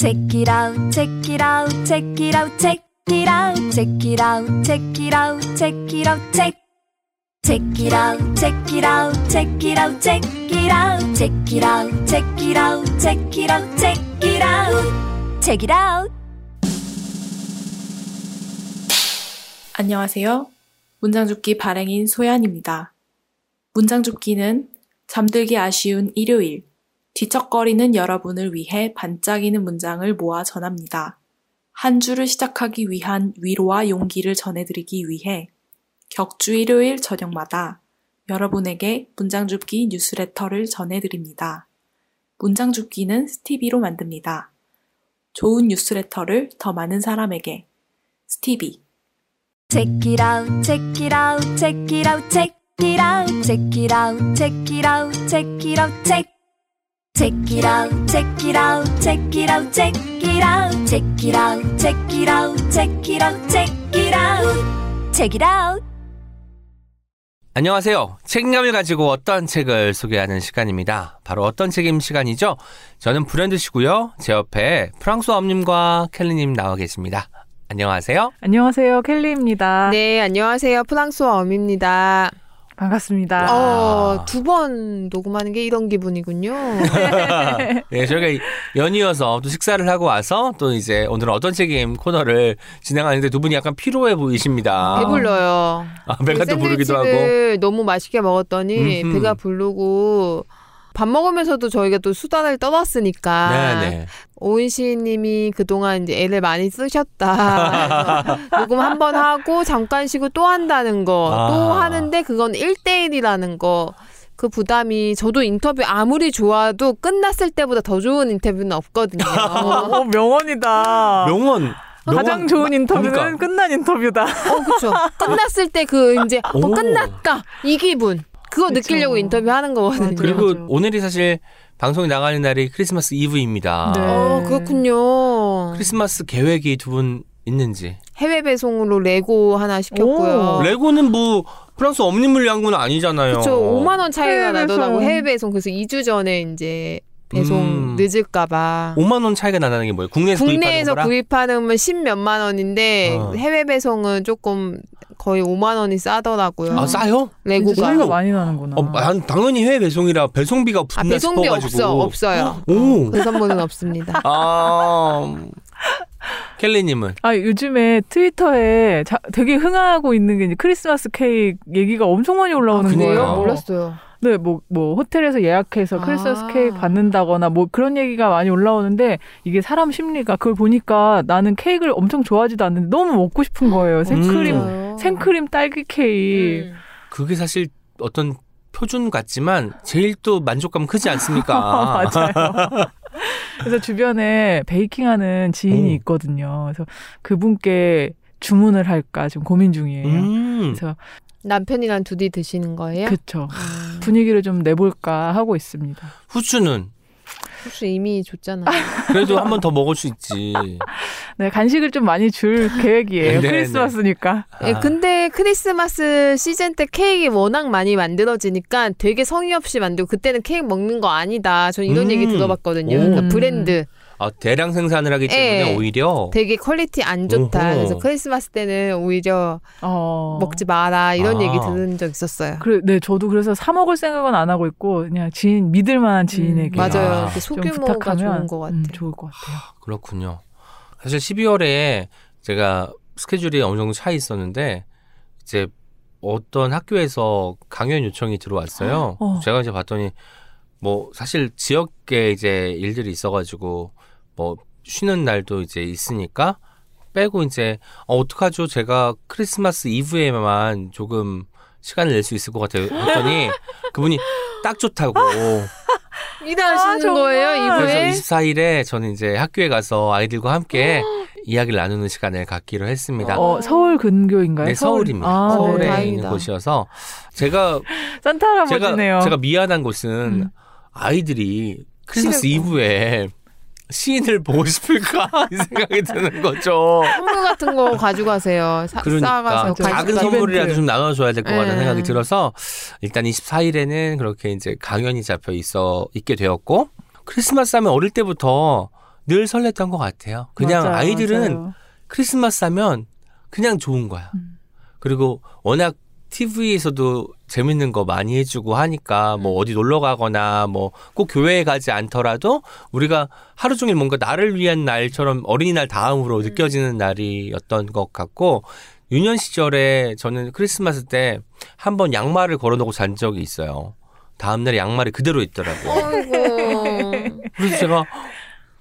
Check it out, check it out, check it out, check it out, check it out, check it out, check it out, check. Check it out, check it out, check it out, check it out, check it out, check it out, check it out, check it out, check it out. 안녕하세요. 문장줍기 발행인 소연입니다. 문장줍기는 잠들기 아쉬운 일요일, 뒤척거리는 여러분을 위해 반짝이는 문장을 모아 전합니다. 한 주를 시작하기 위한 위로와 용기를 전해드리기 위해 격주 일요일 저녁마다 여러분에게 문장줍기 뉴스레터를 전해드립니다. 문장줍기는 스티비로 만듭니다. 좋은 뉴스레터를 더 많은 사람에게 스티비 Check it out, check it out, check it out, check it out, check it out, check it out, check it out, check. Check it out, check it out, check it out, check it out, check it out, check it out, check it out, check it out, check it out. 안녕하세요. 책임감을 가지고 어떤 책을 소개하는 시간입니다. 바로 어떤 책임 시간이죠? 저는 브랜드시고요. 제 옆에 프랑스 엄님과 켈리님 나와 계십니다. 안녕하세요. 안녕하세요. 켈리입니다. 네, 안녕하세요. 프랑스어 엄입니다. 반갑습니다. 어, 두 번 녹음하는 게 이런 기분이군요. 네, 저희가 연이어서 또 식사를 하고 와서 또 이제 오늘은 어떤 책임 코너를 진행하는데 두 분이 약간 피로해 보이십니다. 배불러요. 아, 배가 또 부르기도 하고. 너무 맛있게 먹었더니 음흠. 배가 부르고 밥 먹으면서도 저희가 또 수다를 떠났으니까 네네. 오은 시인님이 그동안 이제 애를 많이 쓰셨다. 녹음 한 번 하고 잠깐 쉬고 또 한다는 거. 아. 또 하는데 그건 1대1이라는 거. 그 부담이 저도 인터뷰 아무리 좋아도 끝났을 때보다 더 좋은 인터뷰는 없거든요. 어, 명언이다. 명언. 가장 명언 좋은 마- 인터뷰는 그러니까. 끝난 인터뷰다. 어, 그쵸. 끝났을 때 그 이제 어, 오. 끝났다 이 기분. 그거 그쵸. 느끼려고 인터뷰 하는 거거든요. 그리고 맞아요. 오늘이 사실 방송이 나가는 날이 크리스마스 이브입니다. 네. 어, 그렇군요. 크리스마스 계획이 두 분 있는지. 해외 배송으로 레고 하나 시켰고요. 오. 레고는 뭐 프랑소와 엄님 물량군 아니잖아요. 그쵸. 5만 원 차이가 해외 나더라고. 해외 배송. 그래서 2주 전에 이제 배송 음. 늦을까봐. 5만 원 차이가 나는 게 뭐예요? 국내에서 국내에서 구입하는 거랑? 구입하는 건 10몇만 원인데 어. 해외 배송은 조금 거의 5만 원이 싸더라고요. 아 싸요? 레고가. 차이가 많이 나는구나. 어, 난 당연히 해외 배송이라 배송비가 아, 붙나 배송비 싶어가지고. 없어. 없어요. 오. 그 선물은 없습니다. 아 켈리님은 아, 요즘에 트위터에 자, 되게 흥하고 있는 게 크리스마스 케이크 얘기가 엄청 많이 올라오는 아? 거예요. 몰랐어요. 네, 뭐, 뭐, 호텔에서 예약해서 아. 크리스마스 케이크 받는다거나 뭐 그런 얘기가 많이 올라오는데 이게 사람 심리가 그걸 보니까 나는 케이크를 엄청 좋아하지도 않는데 너무 먹고 싶은 거예요. 생크림, 음. 생크림 딸기 케이크. 음. 그게 사실 어떤 표준 같지만 제일 또 만족감 크지 않습니까? 맞아요. 그래서 주변에 베이킹하는 지인이 오. 있거든요. 그래서 그분께 주문을 할까 지금 고민 중이에요. 음. 그래서 남편이랑 둘이 드시는 거예요? 그쵸. 음. 분위기를 좀 내볼까 하고 있습니다. 후추는 혹시 이미 줬잖아요. 그래도 한 번 더 먹을 수 있지. 네, 간식을 좀 많이 줄 계획이에요. 네, 크리스마스니까. 예, 아. 근데 크리스마스 시즌 때 케이크 워낙 많이 만들어지니까 되게 성의 없이 만들고 그때는 케이크 먹는 거 아니다. 전 이런 음. 얘기 들어봤거든요. 오. 그러니까 음. 브랜드 아, 대량 생산을 하기 때문에 예. 오히려 되게 quality 안 좋다. 오호. 그래서 크리스마스 때는 오히려 어. 먹지 마라 이런 아. 얘기 들은 적 있었어요. 그래, 네, 저도 그래서 사 먹을 생각은 안 하고 있고 그냥 지인 믿을 만한 지인에게 음, 맞아요. 아. 소규모가 부탁하면 좋은 것 같아요. 음, 좋을 것 같아요. 그렇군요. 사실 12월에 제가 스케줄이 어느 정도 차 있었는데 이제 어떤 학교에서 강연 요청이 들어왔어요. 어. 제가 이제 봤더니 뭐 사실 지역에 이제 일들이 있어가지고 뭐 쉬는 날도 이제 있으니까 빼고 이제 어, 어떡하죠? 제가 크리스마스 이브에만 조금 시간을 낼 수 있을 것 같아요. 했더니 그분이 딱 좋다고. 일하시는 아. 거예요 그래서 이브에? 24일에 저는 이제 학교에 가서 아이들과 함께 이야기를 나누는 시간을 갖기로 했습니다. 어, 서울 근교인가요? 네, 서울? 서울입니다. 아, 서울에 네. 다행이다. 있는 곳이어서 제가 산타 할아버지네요. 제가 제가 미안한 곳은 음. 아이들이 크리스마스 이브에 시인을 보고 싶을까 이 생각이 드는 거죠. 선물 같은 거 가져가세요. 사, 그러니까 싸가서 작은. 선물이라도. 좀 나눠줘야 될 것 같다는 네. 생각이 들어서 일단 24일에는 그렇게 이제 강연이 잡혀 있어 있게 되었고 크리스마스 하면 어릴 때부터 늘 설렜던 것 같아요. 그냥 맞아요, 아이들은 맞아요. 크리스마스 하면 그냥 좋은 거야. 음. 그리고 워낙 TV에서도 재밌는 거 많이 해주고 하니까 뭐 어디 놀러 가거나 뭐 꼭 교회에 가지 않더라도 우리가 하루 종일 뭔가 나를 위한 날처럼 어린이날 다음으로 느껴지는 날이었던 것 같고 유년 시절에 저는 크리스마스 때 한 번 양말을 걸어놓고 잔 적이 있어요. 다음날에 양말이 그대로 있더라고요. 그래서 제가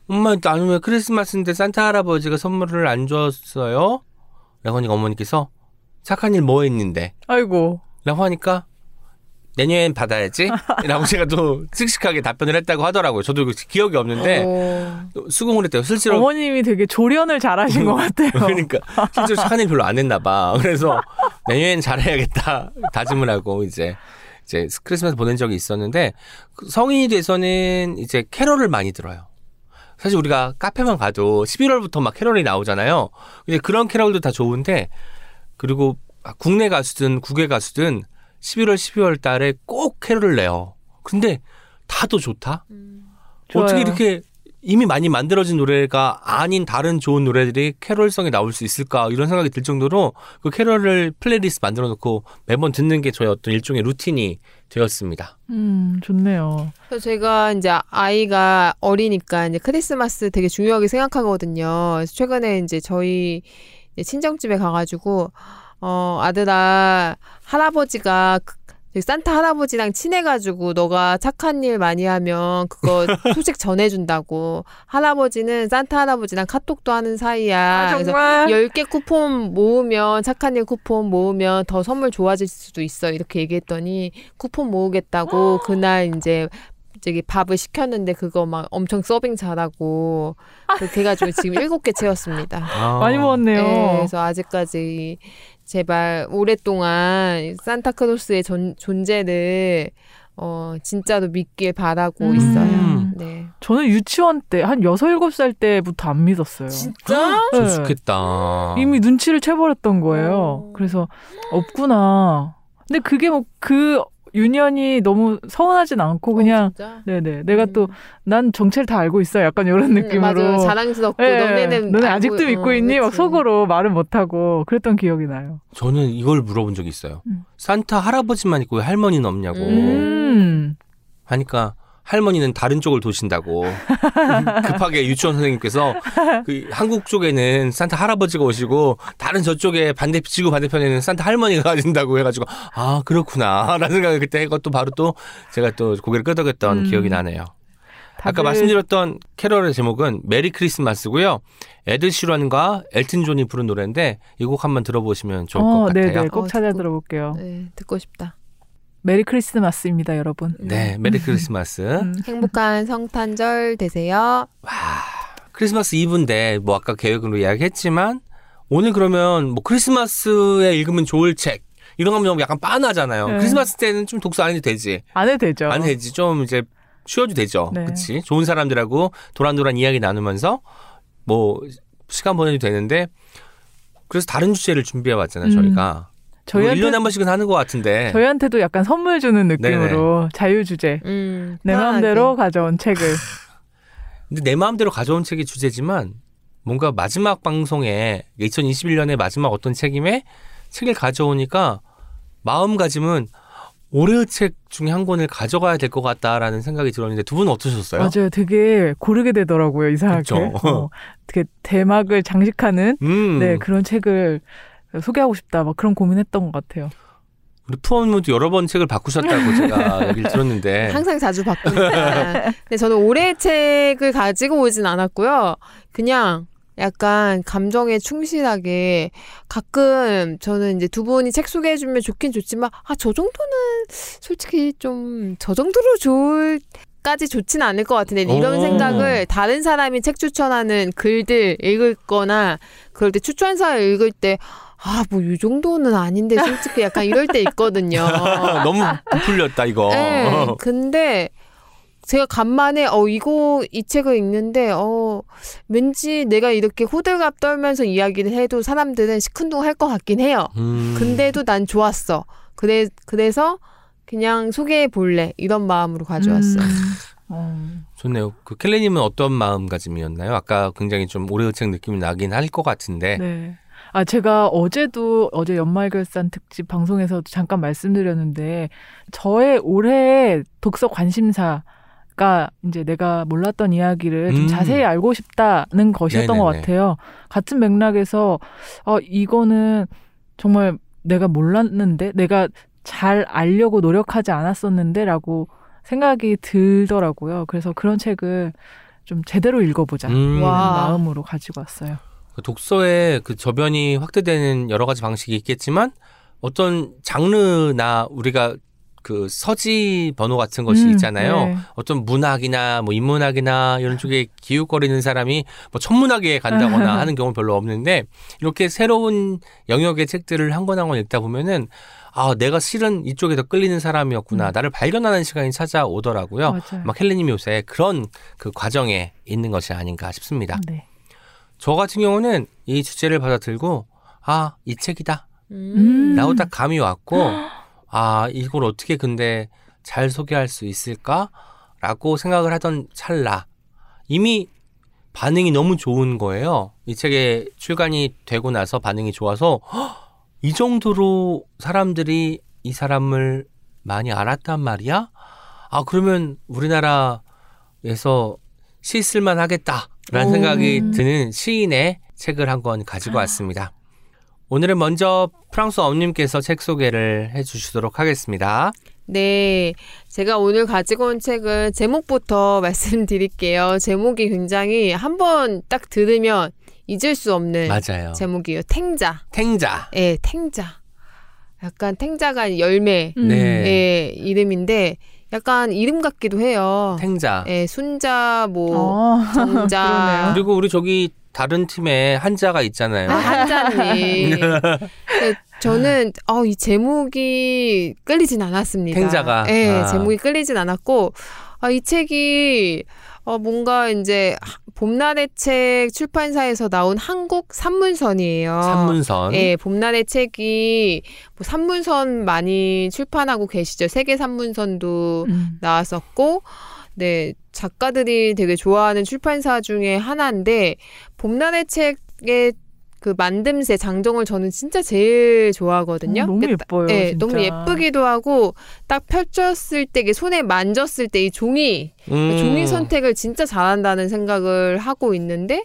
엄마 나는 왜 크리스마스인데 산타 할아버지가 선물을 안 줬어요? 라고 하니까 어머니께서 착한 일 뭐 했는데? 아이고. 라고 하니까 내년엔 받아야지? 라고 제가 또 씩씩하게 답변을 했다고 하더라고요. 저도 그 기억이 없는데 어. 또 수긍을 했대요. 실제로 어머님이 되게 조련을 잘하신 것 같아요. 그러니까 실제로 착한 일 별로 안 했나 봐. 그래서 내년엔 잘해야겠다 다짐을 하고 이제 이제 크리스마스 보낸 적이 있었는데 그 성인이 돼서는 이제 캐롤을 많이 들어요. 사실 우리가 카페만 가도 11월부터 막 캐롤이 나오잖아요. 근데 그런 캐롤도 다 좋은데 그리고 국내 가수든 국외 가수든 11월 12월 달에 꼭 캐롤을 내요. 근데 다도 좋다. 어떻게 좋아요. 이렇게 이미 많이 만들어진 노래가 아닌 다른 좋은 노래들이 캐롤송에 나올 수 있을까 이런 생각이 들 정도로 그 캐롤을 플레이리스트 만들어 놓고 매번 듣는 게 저의 어떤 일종의 routine이 되었습니다. 음, 좋네요. 그래서 제가 이제 아이가 어리니까 이제 크리스마스 되게 중요하게 생각하거든요. 그래서 최근에 이제 저희 친정집에 가가지고 어 아들아 할아버지가 그- 산타 할아버지랑 친해가지고 너가 착한 일 많이 하면 그거 소식 전해준다고. 할아버지는 산타 할아버지랑 카톡도 하는 사이야. 그래서 정말? 10개 쿠폰 모으면 착한 일 쿠폰 모으면 더 선물 좋아질 수도 있어. 이렇게 얘기했더니 쿠폰 모으겠다고 그날 이제 저기 밥을 시켰는데 그거 막 엄청 서빙 잘하고 그렇게 해가지고 지금 일곱 개 채웠습니다. 많이 먹었네요. 네, 그래서 아직까지 제발 오랫동안 산타클로스의 존, 존재를 어 진짜로 믿길 바라고 음. 있어요. 네. 저는 유치원 때 한 여섯 일곱 살 때부터 안 믿었어요. 진짜? 좀 네. 좋겠다. 이미 눈치를 채버렸던 거예요. 어. 그래서 없구나. 근데 그게 뭐 그 유년이 너무 서운하진 않고 그냥 어? 네네 내가 음. 또 난 정체를 다 알고 있어 약간 이런 음, 느낌으로 맞아요. 자랑스럽고 예, 너네는 너네 알고- 아직도 믿고 어, 있니? 막 그치. 속으로 말을 못 하고 그랬던 기억이 나요. 저는 이걸 물어본 적이 있어요. 음. 산타 할아버지만 있고 왜 할머니는 없냐고 음. 음. 하니까 할머니는 다른 쪽을 도신다고 급하게 유치원 선생님께서 그 한국 쪽에는 산타 할아버지가 오시고 다른 저쪽에 반대 지구 반대편에는 산타 할머니가 가신다고 해가지고 아 그렇구나라는 생각을 그때 해고 또 바로 또 제가 또 고개를 끄덕였던 음. 기억이 나네요. 아까 말씀드렸던 캐럴의 제목은 메리 크리스마스고요. 에드 시런과 엘튼 존이 부른 노래인데 이 곡 한번 들어보시면 좋을 것 어, 같아요. 네네 꼭 어, 찾아 들어볼게요. 네, 듣고 싶다. Merry Christmas입니다, 여러분. 네, Merry Christmas. 음. 행복한 성탄절 되세요. 크리스마스 이브인데 뭐 아까 계획으로 이야기했지만 오늘 그러면 뭐 크리스마스에 읽으면 좋을 책 이런 거 하면 약간 빤하잖아요. 네. 크리스마스 때는 좀 독서 안 해도 되지. 안 해도 되죠. 안 해도 되지. 좀 이제 쉬어도 되죠. 네. 그렇지. 좋은 사람들하고 도란도란 이야기 나누면서 뭐 시간 보내도 되는데 그래서 다른 주제를 준비해 왔잖아요, 음. 저희가. 저희한테... 저희한테 1년에 한 번씩은 하는 것 같은데. 저희한테도 약간 선물 주는 느낌으로 자유 주제. 음, 내. 마음대로 가져온 책을. 근데 내 마음대로 가져온 책이 주제지만 뭔가 마지막 방송에 2021년의 마지막 어떤 책임에 책을 가져오니까 마음가짐은 올해의 책 중에 한 권을 가져가야 될 것 같다라는 생각이 들었는데 두 분은 어떠셨어요? 맞아요. 되게 고르게 되더라고요, 이상하게. 그쵸. 어, 되게 대막을 장식하는 음, 네, 그런 책을 소개하고 싶다. 막 그런 고민했던 것 같아요. 우리 푸엄님도 여러 번 책을 바꾸셨다고 제가 얘기를 들었는데 항상 자주 바꾸니까. 근데 저는 올해 책을 가지고 오진 않았고요. 그냥 약간 감정에 충실하게 가끔 저는 이제 두 분이 책 소개해주면 좋긴 좋지만 아 저 정도는 솔직히 좀 저 정도로 좋을 까지 좋지는 않을 것 같은데 이런 오. 생각을 다른 사람이 책 추천하는 글들 읽을 거나 그럴 때 추천사를 읽을 때 아, 뭐, 이 정도는 아닌데, 솔직히 약간 이럴 때 있거든요. 너무 부풀렸다 이거. 네, 근데 제가 간만에 어 이거 이 책을 읽는데 어 왠지 내가 이렇게 호들갑 떨면서 이야기를 해도 사람들은 시큰둥 할 것 같긴 해요. 음. 근데도 난 좋았어. 그래 그래서 그냥 소개해 볼래 이런 마음으로 가져왔어요. 음, 어. 좋네요. 그 켈레님은 어떤 마음가짐이었나요? 아까 굉장히 좀 오래의책 느낌이 나긴 할 것 같은데. 네. 아, 제가 어제도, 어제 연말결산 특집 방송에서도 잠깐 말씀드렸는데, 저의 올해 독서 관심사가 이제 내가 몰랐던 이야기를 좀 음. 자세히 알고 싶다는 것이었던 것 네네네. 같아요. 같은 맥락에서, 어, 이거는 정말 내가 몰랐는데, 내가 잘 알려고 노력하지 않았었는데, 라고 생각이 들더라고요. 그래서 그런 책을 좀 제대로 읽어보자. 음. 와. 마음으로 가지고 왔어요. 그 독서의 그 저변이 확대되는 여러 가지 방식이 있겠지만 어떤 장르나 우리가 그 서지 번호 같은 것이 음, 있잖아요. 네. 어떤 문학이나 뭐 인문학이나 이런 쪽에 기웃거리는 사람이 뭐 천문학에 간다거나 하는 경우는 별로 없는데 이렇게 새로운 영역의 책들을 한 권 한 권 읽다 보면은 아 내가 실은 이쪽에 더 끌리는 사람이었구나 음. 나를 발견하는 시간이 찾아오더라고요. 맞아요. 막 헬레님이 요새 그런 그 과정에 있는 것이 아닌가 싶습니다. 네. 저 같은 경우는 이 주제를 받아들고 아 이 책이다 음. 라고 딱 감이 왔고 아 이걸 어떻게 근데 잘 소개할 수 있을까라고 생각을 하던 찰나 이미 반응이 너무 좋은 거예요. 이 책에 출간이 되고 나서 반응이 좋아서 "헉, 이 정도로 사람들이 이 사람을 많이 알았단 말이야? 아 그러면 우리나라에서 시 쓸만 하겠다 라는 오. 생각이 드는 시인의 책을 한 권 가지고 왔습니다. 오늘은 먼저 프랑스 엄님께서 책 소개를 해주시도록 하겠습니다. 네. 제가 오늘 가지고 온 책은 제목부터 말씀드릴게요. 제목이 굉장히 한 번 딱 들으면 잊을 수 없는 맞아요. 제목이에요. 탱자. 탱자. 예, 탱자. 약간 탱자가 열매. 음. 네. 의 이름인데 약간 이름 같기도 해요. 탱자. 예, 순자 뭐 어, 정자. 그리고 우리 저기 다른 팀에 한자가 있잖아요. 아, 한자님. 근데 저는 어, 이 제목이 끌리진 않았습니다. 탱자가. 예, 아. 제목이 끌리진 않았고 아, 이 책이 어, 뭔가 이제 하- 봄날의 책 출판사에서 나온 한국 산문선이에요. 산문선. 예, 봄날의 책이 뭐 산문선 많이 출판하고 계시죠. 세계 산문선도 음. 나왔었고, 네, 작가들이 되게 좋아하는 출판사 중에 하나인데, 봄날의 책의 그 만듦새, 장정을 저는 진짜 제일 좋아하거든요. 어, 너무 그게 예뻐요. 예, 진짜. 너무 예쁘기도 하고, 딱 펼쳤을 때, 이게 손에 만졌을 때 이 종이, 음. 종이 선택을 진짜 잘한다는 생각을 하고 있는데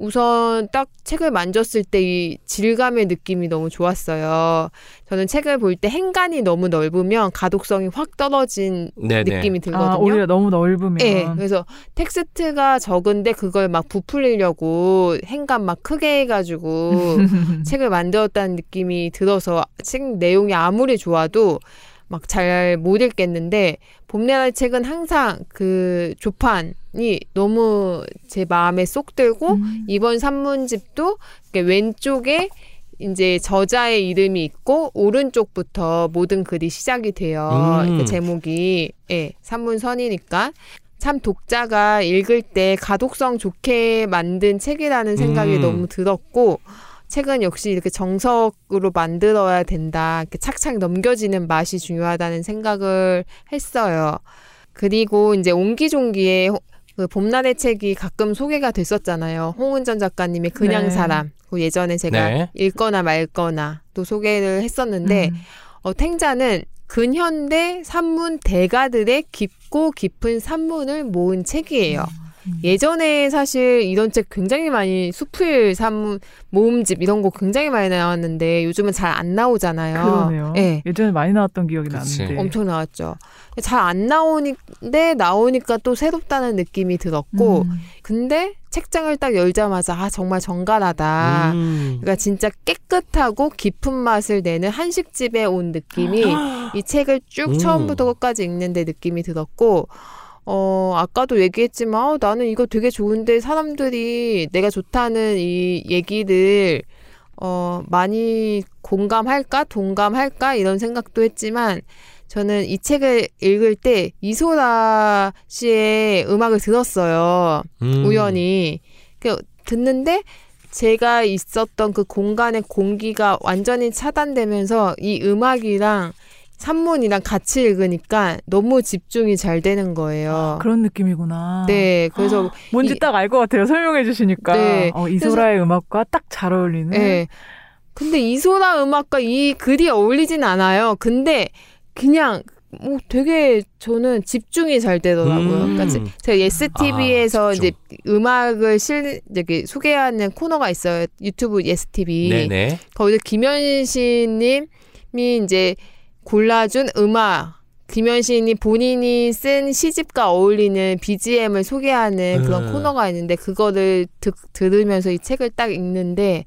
우선 딱 책을 만졌을 때 이 질감의 느낌이 너무 좋았어요. 저는 책을 볼 때 행간이 너무 넓으면 가독성이 확 떨어진 네네. 느낌이 들거든요. 아, 오히려 너무 넓으면. 네, 그래서 텍스트가 적은데 그걸 막 부풀리려고 행간 막 크게 해가지고 책을 만들었다는 느낌이 들어서 책 내용이 아무리 좋아도 막 잘 못 읽겠는데 봄내날 책은 항상 그 조판 이 너무 제 마음에 쏙 들고 음. 이번 산문집도 왼쪽에 이제 저자의 이름이 있고 오른쪽부터 모든 글이 시작이 돼요. 음. 그 제목이 예, 산문선이니까 참 독자가 읽을 때 가독성 좋게 만든 책이라는 생각이 음. 너무 들었고 책은 역시 이렇게 정석으로 만들어야 된다. 이렇게 착착 넘겨지는 맛이 중요하다는 생각을 했어요. 그리고 이제 옹기종기의 호- 그 봄날의 책이 가끔 소개가 됐었잖아요. 홍은전 작가님의 그냥 네. 사람. 그 예전에 제가 네. 읽거나 말거나 또 소개를 했었는데 음. 어, 탱자는 근현대 산문 대가들의 깊고 깊은 산문을 모은 책이에요. 음. 예전에 사실 이런 책 굉장히 많이 수필 산문 모음집 이런 거 굉장히 많이 나왔는데 요즘은 잘 안 나오잖아요. 그러네요. 예. 예전에 많이 나왔던 기억이 그치. 나는데. 엄청 나왔죠. 잘 안 나오는데 나오니까 또 새롭다는 느낌이 들었고 음. 근데 책장을 딱 열자마자 아 정말 정갈하다. 음. 그러니까 진짜 깨끗하고 깊은 맛을 내는 한식집에 온 느낌이 이 책을 쭉 음. 처음부터 끝까지 읽는데 느낌이 들었고 어 아까도 얘기했지만 어, 나는 이거 되게 좋은데 사람들이 내가 좋다는 이 얘기를 어 많이 공감할까 동감할까 이런 생각도 했지만 저는 이 책을 읽을 때 이소라 씨의 음악을 들었어요. 음. 우연히 그 듣는데 제가 있었던 그 공간의 공기가 완전히 차단되면서 이 음악이랑 산문이랑 같이 읽으니까 너무 집중이 잘 되는 거예요. 그런 느낌이구나. 네, 그래서 뭔지 이- 딱 알 것 같아요. 설명해 주시니까. 네. 어, 이소라의 음악과 딱 잘 어울리는. 네. 근데 이소라 음악과 이 글이 어울리진 않아요. 근데 그냥 뭐 되게 저는 집중이 잘 되더라고요. 음. 그러니까 제- 제가 예스 TV에서 아, 이제. 음악을 실 이렇게 소개하는 코너가 있어요. 유튜브 예스 TV. 네네. 거기서 김현신님이 이제 골라준 음악. 김현신이 본인이 쓴 시집과 어울리는 BGM을 소개하는 그런 음. 코너가 있는데 그거를 듣, 들으면서 이 책을 딱 읽는데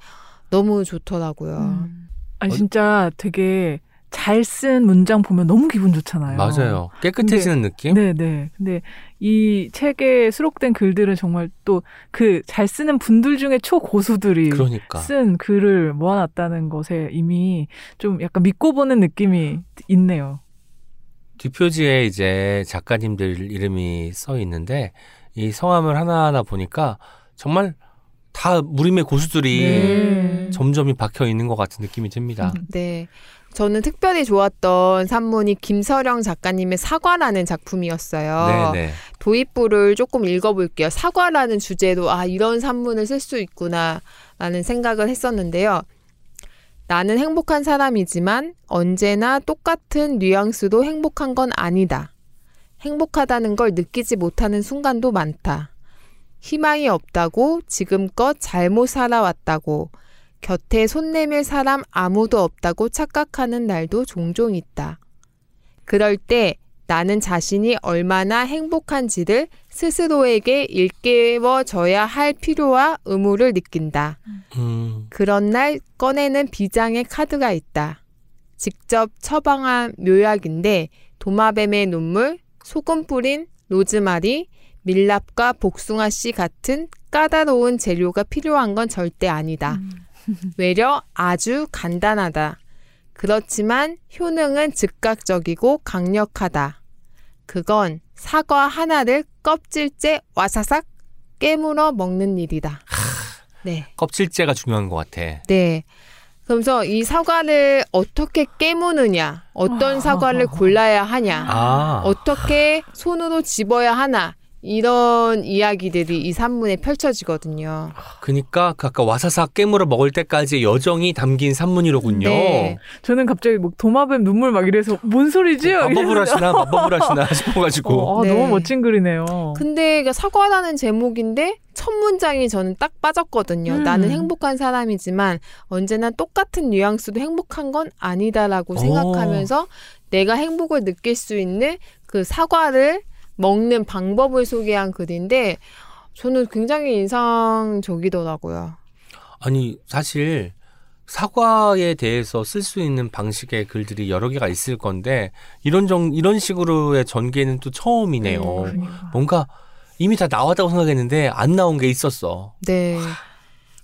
너무 좋더라고요. 음. 아니 어- 진짜 되게 잘 쓴 문장 보면 너무 기분 좋잖아요. 맞아요. 깨끗해지는 느낌? 네, 네. 근데 이 책에 수록된 글들은 정말 또 그 잘 쓰는 분들 중에 초고수들이 그러니까. 쓴 글을 모아놨다는 것에 이미 좀 약간 믿고 보는 느낌이 있네요. 뒷표지에 이제 작가님들 이름이 써 있는데 이 성함을 하나하나 보니까 정말 다 무림의 고수들이 네. 점점이 박혀 있는 것 같은 느낌이 듭니다. 네. 저는 특별히 좋았던 산문이 김서령 작가님의 사과라는 작품이었어요. 네네. 도입부를 조금 읽어볼게요. 사과라는 주제로 아 이런 산문을 쓸 수 있구나라는 생각을 했었는데요. 나는 행복한 사람이지만 언제나 똑같은 뉘앙스도 행복한 건 아니다. 행복하다는 걸 느끼지 못하는 순간도 많다. 희망이 없다고 지금껏 잘못 살아왔다고 곁에 손 내밀 사람 아무도 없다고 착각하는 날도 종종 있다. 그럴 때 나는 자신이 얼마나 행복한지를 스스로에게 일깨워줘야 할 필요와 의무를 느낀다. 음, 그런 날 꺼내는 비장의 카드가 있다. 직접 처방한 묘약인데 도마뱀의 눈물, 소금 뿌린 로즈마리, 밀랍과 복숭아 씨 같은 까다로운 재료가 필요한 건 절대 아니다. 외려 아주 간단하다. 그렇지만 효능은 즉각적이고 강력하다. 그건 사과 하나를 껍질째 와사삭 깨물어 먹는 일이다. 네. 껍질째가 중요한 것 같아. 네. 그러면서 이 사과를 어떻게 깨무느냐, 어떤 사과를 골라야 하냐, 아, 어떻게 손으로 집어야 하나, 이런 이야기들이 이 산문에 펼쳐지거든요. 그니까 그 아까 와사삭 깨물어 먹을 때까지의 여정이 담긴 산문이로군요. 네. 저는 갑자기 뭐 도마뱀 눈물 막 이래서 뭔 소리지? 뭐 마법을 하시나 마법을 하시나 싶어가지고. 어, 아, 네. 너무 멋진 글이네요. 근데 이게 사과라는 제목인데 첫 문장이 저는 딱 빠졌거든요. 음. 나는 행복한 사람이지만 언제나 똑같은 뉘앙스도 행복한 건 아니다라고 오. 생각하면서 내가 행복을 느낄 수 있는 그 사과를 먹는 방법을 소개한 글인데 저는 굉장히 인상적이더라고요. 아니 사실 사과에 대해서 쓸 수 있는 방식의 글들이 여러 개가 있을 건데 이런 정 이런 식으로의 전개는 또 처음이네요. 음, 그러니까. 뭔가 이미 다 나왔다고 생각했는데 안 나온 게 있었어. 네.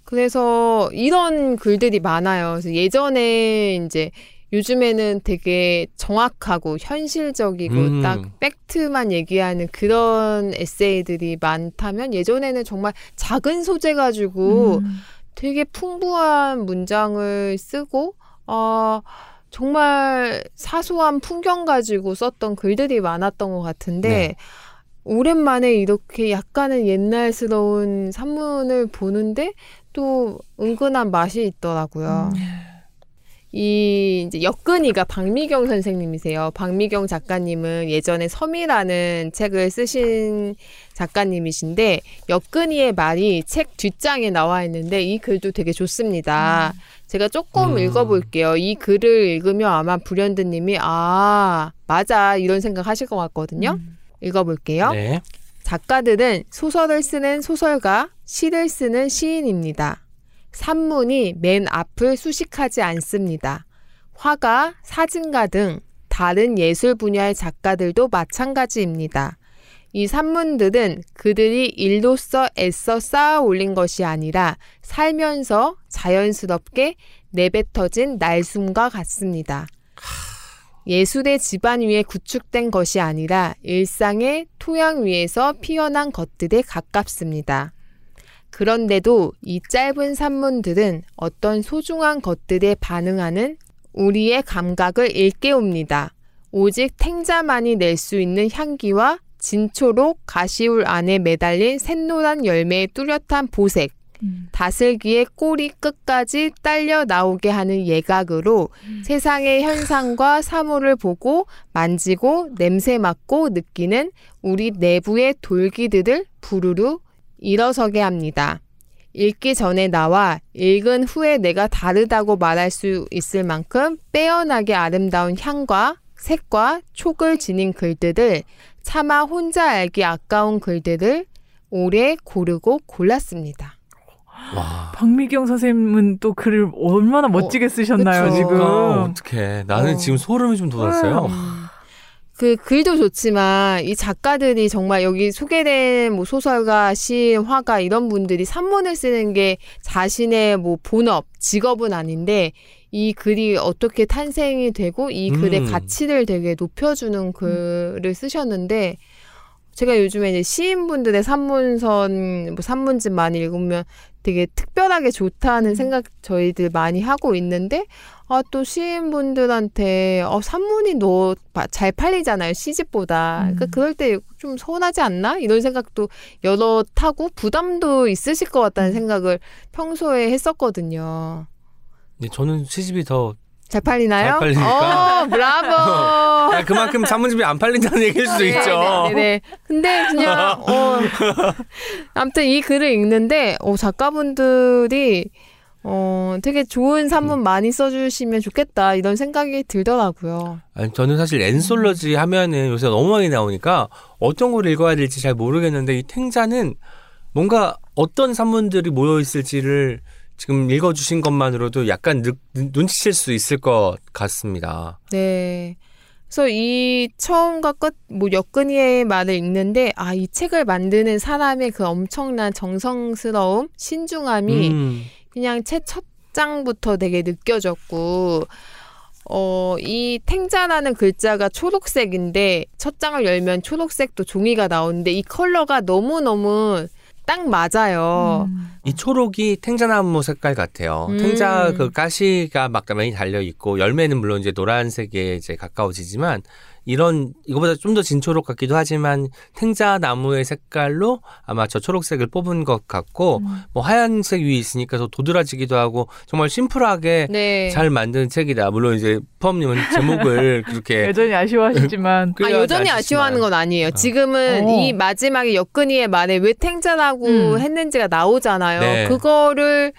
그래서 이런 글들이 많아요. 예전에 이제 요즘에는 되게 정확하고 현실적이고 음. 딱 팩트만 얘기하는 그런 에세이들이 많다면 예전에는 정말 작은 소재 가지고 음. 되게 풍부한 문장을 쓰고 어 정말 사소한 풍경 가지고 썼던 글들이 많았던 것 같은데 네. 오랜만에 이렇게 약간은 옛날스러운 산문을 보는데 또 은근한 맛이 있더라고요. 음. 이 이제 역근이가 박미경 선생님이세요. 박미경 작가님은 예전에 섬이라는 책을 쓰신 작가님이신데 역근이의 말이 책 뒷장에 나와 있는데 이 글도 되게 좋습니다. 제가 조금 음. 읽어볼게요. 이 글을 읽으면 아마 불현듯님이 아 맞아 이런 생각 하실 것 같거든요. 음. 읽어볼게요. 네. 작가들은 소설을 쓰는 소설가, 시를 쓰는 시인입니다. 산문이 맨 앞을 수식하지 않습니다. 화가, 사진가 등 다른 예술 분야의 작가들도 마찬가지입니다. 이 산문들은 그들이 일로서 애써 쌓아 올린 것이 아니라 살면서 자연스럽게 내뱉어진 날숨과 같습니다. 예술의 집안 위에 구축된 것이 아니라 일상의 토양 위에서 피어난 것들에 가깝습니다. 그런데도 이 짧은 산문들은 어떤 소중한 것들에 반응하는 우리의 감각을 일깨웁니다. 오직 탱자만이 낼 수 있는 향기와 진초록 가시울 안에 매달린 샛노란 열매의 뚜렷한 보색, 음. 다슬기의 꼬리 끝까지 딸려 나오게 하는 예각으로 세상의 현상과 사물을 보고 만지고 냄새 맡고 느끼는 우리 내부의 돌기들을 부르르 일어서게 합니다. 읽기 전에 나와 읽은 후에 내가 다르다고 말할 수 있을 만큼 빼어나게 아름다운 향과 색과 촉을 지닌 글들을 차마 혼자 알기 아까운 글들을 오래 고르고 골랐습니다. 와. 박미경 선생님은 또 글을 얼마나 멋지게 쓰셨나요 그쵸. 지금? 그러니까 어떡해. 나는 어. 지금 소름이 좀 돋았어요. 그 글도 좋지만 이 작가들이 정말 여기 소개된 뭐 소설가, 시인, 화가 이런 분들이 산문을 쓰는 게 자신의 뭐 본업, 직업은 아닌데 이 글이 어떻게 탄생이 되고 이 글의 음. 가치를 되게 높여주는 글을 쓰셨는데 제가 요즘에 이제 시인분들의 산문선, 뭐 산문집 많이 읽으면 되게 특별하게 좋다는 생각 저희들 많이 하고 있는데 아 또 시인분들한테 어 산문이 너 잘 팔리잖아요 시집보다 그러니까 음. 그럴 때 좀 서운하지 않나 이런 생각도 여러 타고 부담도 있으실 것 같다는 생각을 평소에 했었거든요. 근데 저는 시집이 더 잘 팔리나요? 잘 팔리니까. 어, 브라보. 아, 그만큼 산문집이 안 팔린다는 얘기일 수도 있죠. 네 네. 근데 그냥 어 아무튼 이 글을 읽는데 어 작가분들이 어 되게 좋은 산문 음. 많이 써주시면 좋겠다 이런 생각이 들더라고요. 아니, 저는 사실 엔솔러지 하면은 요새 너무 많이 나오니까 어떤 걸 읽어야 될지 잘 모르겠는데 이 탱자는 뭔가 어떤 산문들이 모여 있을지를 지금 읽어주신 것만으로도 약간 느- 눈- 눈치챌 수 있을 것 같습니다. 네. 그래서 이 처음과 끝, 뭐, 역근이의 말을 읽는데, 아, 이 책을 만드는 사람의 그 엄청난 정성스러움, 신중함이 음, 그냥 책 첫 장부터 되게 느껴졌고, 어, 이 탱자라는 글자가 초록색인데, 첫 장을 열면 초록색도 종이가 나오는데, 이 컬러가 너무너무 딱 맞아요. 음. 이 초록이 탱자나무 색깔 같아요. 음. 탱자 그 가시가 막 많이 달려 있고 열매는 물론 이제 노란색에 이제 가까워지지만 이런 이거보다 좀 더 진초록 같기도 하지만 탱자 나무의 색깔로 아마 저 초록색을 뽑은 것 같고 음. 뭐 하얀색 위에 있으니까 더 도드라지기도 하고 정말 심플하게 네. 잘 만든 책이다. 물론 이제 푸엄님은 제목을 그렇게 여전히 아쉬워하시지만 아, 여전히 아쉬워하는 건 아니에요. 지금은 어. 이 마지막에 역근이의 말에 왜 탱자라고 음. 했는지가 나오잖아요. 네. 그거를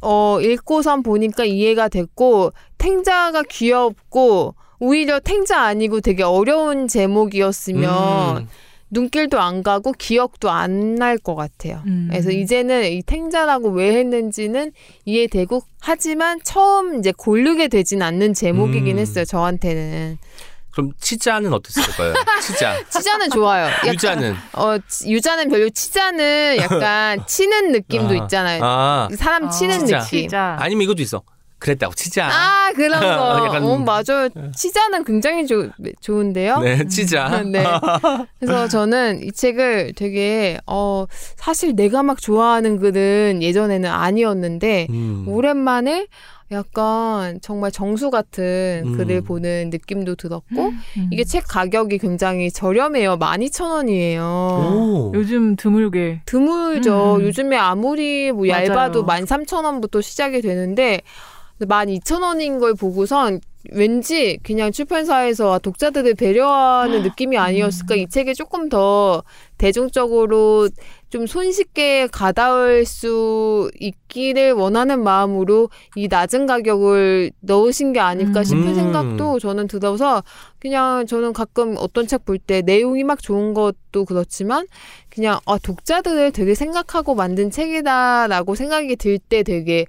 어, 읽고선 보니까 이해가 됐고, 탱자가 귀엽고, 오히려 탱자 아니고 되게 어려운 제목이었으면 음, 눈길도 안 가고 기억도 안 날 것 같아요. 음. 그래서 이제는 이 탱자라고 왜 했는지는 이해되고 하지만 처음 이제 고르게 되진 않는 제목이긴 음. 했어요. 저한테는. 그럼 치자는 어땠을까요? 치자. 치자는 좋아요. 약간 유자는 어, 치- 유자는 별로 치자는 약간 치는 느낌도 아. 있잖아요. 아 사람 치는 치자. 느낌. 진짜 아니면 이것도 있어. 그랬다고 치자. 아, 그런 거. 약간- 어, 맞아요. 치자는 굉장히 좋, 좋은데요? 네, 치자. 네. 그래서 저는 이 책을 되게, 어, 사실 내가 막 좋아하는 글은 예전에는 아니었는데, 음. 오랜만에 약간 정말 정수 같은 음. 글을 보는 느낌도 들었고, 음. 이게 책 가격이 굉장히 저렴해요. 12,000원이에요. 오. 요즘 드물게 드물죠. 음. 요즘에 아무리 뭐 맞아요. 얇아도 13,000원부터 시작이 되는데 12,000원인 걸 보고선 왠지 그냥 출판사에서 아, 독자들을 배려하는 느낌이 아니었을까. 이 책이 조금 더 대중적으로 좀 손쉽게 가다울 수 있기를 원하는 마음으로 이 낮은 가격을 넣으신 게 아닐까 싶은 음. 생각도 저는 들어서 그냥 저는 가끔 어떤 책 볼 때 내용이 막 좋은 것도 그렇지만 그냥 아 독자들을 되게 생각하고 만든 책이다라고 생각이 들 때 되게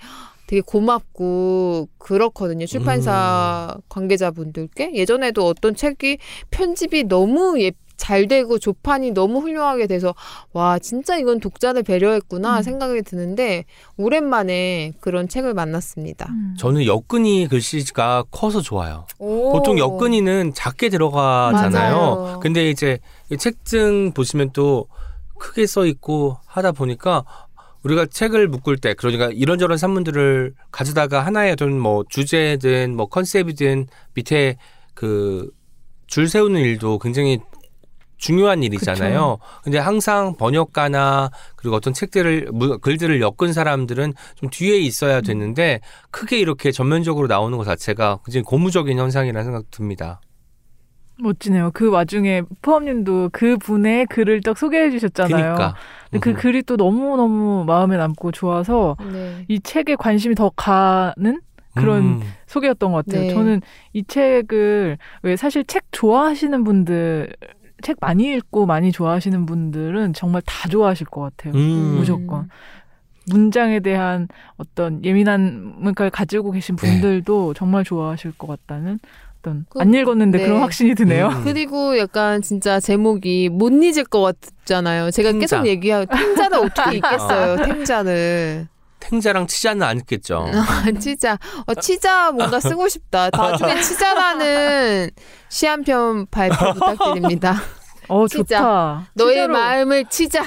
되게 고맙고 그렇거든요 출판사 관계자분들께 예전에도 어떤 책이 편집이 너무 예, 잘 되고 조판이 너무 훌륭하게 돼서 와 진짜 이건 독자를 배려했구나 음. 생각이 드는데 오랜만에 그런 책을 만났습니다. 음. 저는 역근이 글씨가 커서 좋아요. 오. 보통 역근이는 작게 들어가잖아요. 맞아요. 근데 이제 이 책증 보시면 또 크게 써 있고 하다 보니까 우리가 책을 묶을 때 그러니까 이런저런 산문들을 가져다가 하나의 어떤 뭐 주제든 뭐 컨셉이든 밑에 그 줄 세우는 일도 굉장히 중요한 일이잖아요. 근데 항상 번역가나 그리고 어떤 책들을 무- 글들을 엮은 사람들은 좀 뒤에 있어야 됐는데 크게 이렇게 전면적으로 나오는 것 자체가 굉장히 고무적인 현상이라는 생각 듭니다. 멋지네요. 그 와중에 포함님도 그 분의 글을 딱 소개해 주셨잖아요. 그러니까 근데 그 글이 또 너무너무 마음에 남고 좋아서 네. 이 책에 관심이 더 가는 그런 음. 소개였던 것 같아요. 네. 저는 이 책을 왜 사실 책 좋아하시는 분들 책 많이 읽고 많이 좋아하시는 분들은 정말 다 좋아하실 것 같아요. 음. 무조건. 문장에 대한 어떤 예민함을 가지고 계신 네. 분들도 정말 좋아하실 것 같다는 어떤 그- 안 읽었는데 네. 그런 확신이 드네요. 음. 그리고 약간 진짜 제목이 못 잊을 것 같잖아요. 제가 탱자. 계속 얘기하고 탱자를 어떻게 읽겠어요? 탱자를. 탱자랑 치자는 안 읽겠죠. 아, 치자. 어, 치자 뭔가 쓰고 싶다. 나중에 치자라는 시 한 편 발표 부탁드립니다. 어 진짜. 좋다. 너의 진짜로. 마음을 치자.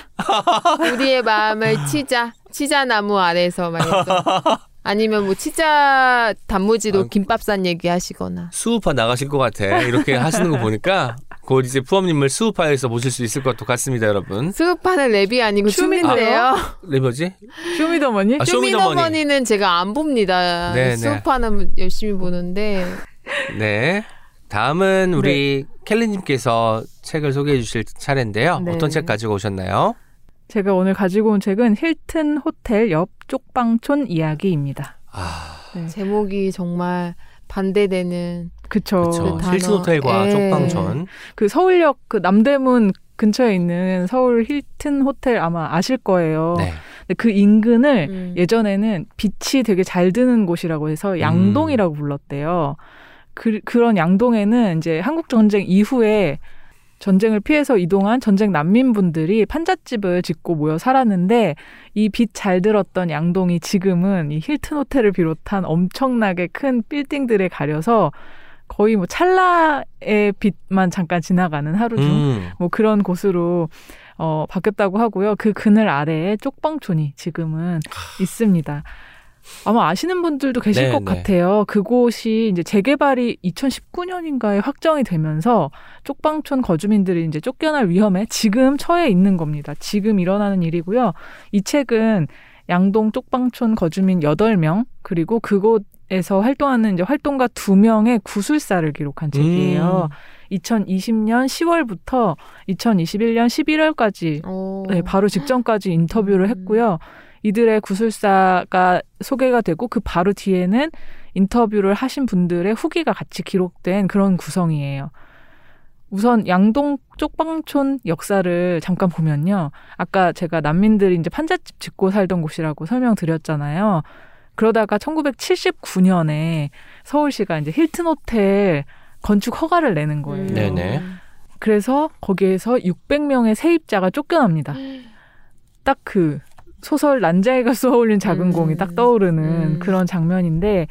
우리의 마음을 치자. 치자 나무 아래서 말이죠. 아니면 뭐 치자 단무지로 아, 김밥 싼 얘기 하시거나. 스우파 나가실 것 같아. 이렇게 하시는 거 보니까 곧 이제 프엄님을 스우파에서 모실 수 있을 것 같습니다, 여러분. 스우파는 랩이 아니고 춤인데요. 네 뭐지? 쇼미더머니? 아, 쇼미더머니. 쇼미더머니 는 제가 안 봅니다. 네, 네. 스우파는 열심히 보는데 네. 다음은 우리 켈리님께서 책을 소개해 주실 차례인데요. 네. 어떤 책 가지고 오셨나요? 제가 오늘 가지고 온 책은 힐튼 호텔 옆 쪽방촌 이야기입니다. 아, 네. 제목이 정말 반대되는 그쵸. 그렇죠. 단어. 힐튼 호텔과 예. 쪽방촌. 그 서울역 그 남대문 근처에 있는 서울 힐튼 호텔 아마 아실 거예요. 네. 근데 그 인근을 음. 예전에는 빛이 되게 잘 드는 곳이라고 해서 양동이라고 불렀대요. 그, 그런 양동에는 이제 한국 전쟁 이후에 전쟁을 피해서 이동한 전쟁 난민분들이 판잣집을 짓고 모여 살았는데 이 빛 잘 들었던 양동이 지금은 이 힐튼 호텔을 비롯한 엄청나게 큰 빌딩들에 가려서 거의 뭐 찰나의 빛만 잠깐 지나가는 하루 중 음. 뭐 그런 곳으로 어, 바뀌었다고 하고요. 그 그늘 아래에 쪽방촌이 지금은 있습니다. 아마 아시는 분들도 계실 네, 것 네. 같아요. 그곳이 이제 재개발이 2019년인가에 확정이 되면서 쪽방촌 거주민들이 이제 쫓겨날 위험에 지금 처해 있는 겁니다. 지금 일어나는 일이고요. 이 책은 양동 쪽방촌 거주민 8명 그리고 그곳에서 활동하는 이제 활동가 2명의 구술사를 기록한 책이에요. 2020년 10월부터 2021년 11월까지 어. 네, 바로 직전까지 인터뷰를 음. 했고요. 이들의 구술사가 소개가 되고 그 바로 뒤에는 인터뷰를 하신 분들의 후기가 같이 기록된 그런 구성이에요. 우선 양동 쪽방촌 역사를 잠깐 보면요. 아까 제가 난민들이 이제 판잣집 짓고 살던 곳이라고 설명드렸잖아요. 그러다가 1979년에 서울시가 이제 힐튼 호텔 건축 허가를 내는 거예요. 음. 네네. 그래서 거기에서 600명의 세입자가 쫓겨납니다. 딱 그 소설 난자이가 쏘아올린 작은 음. 공이 딱 떠오르는 음. 그런 장면인데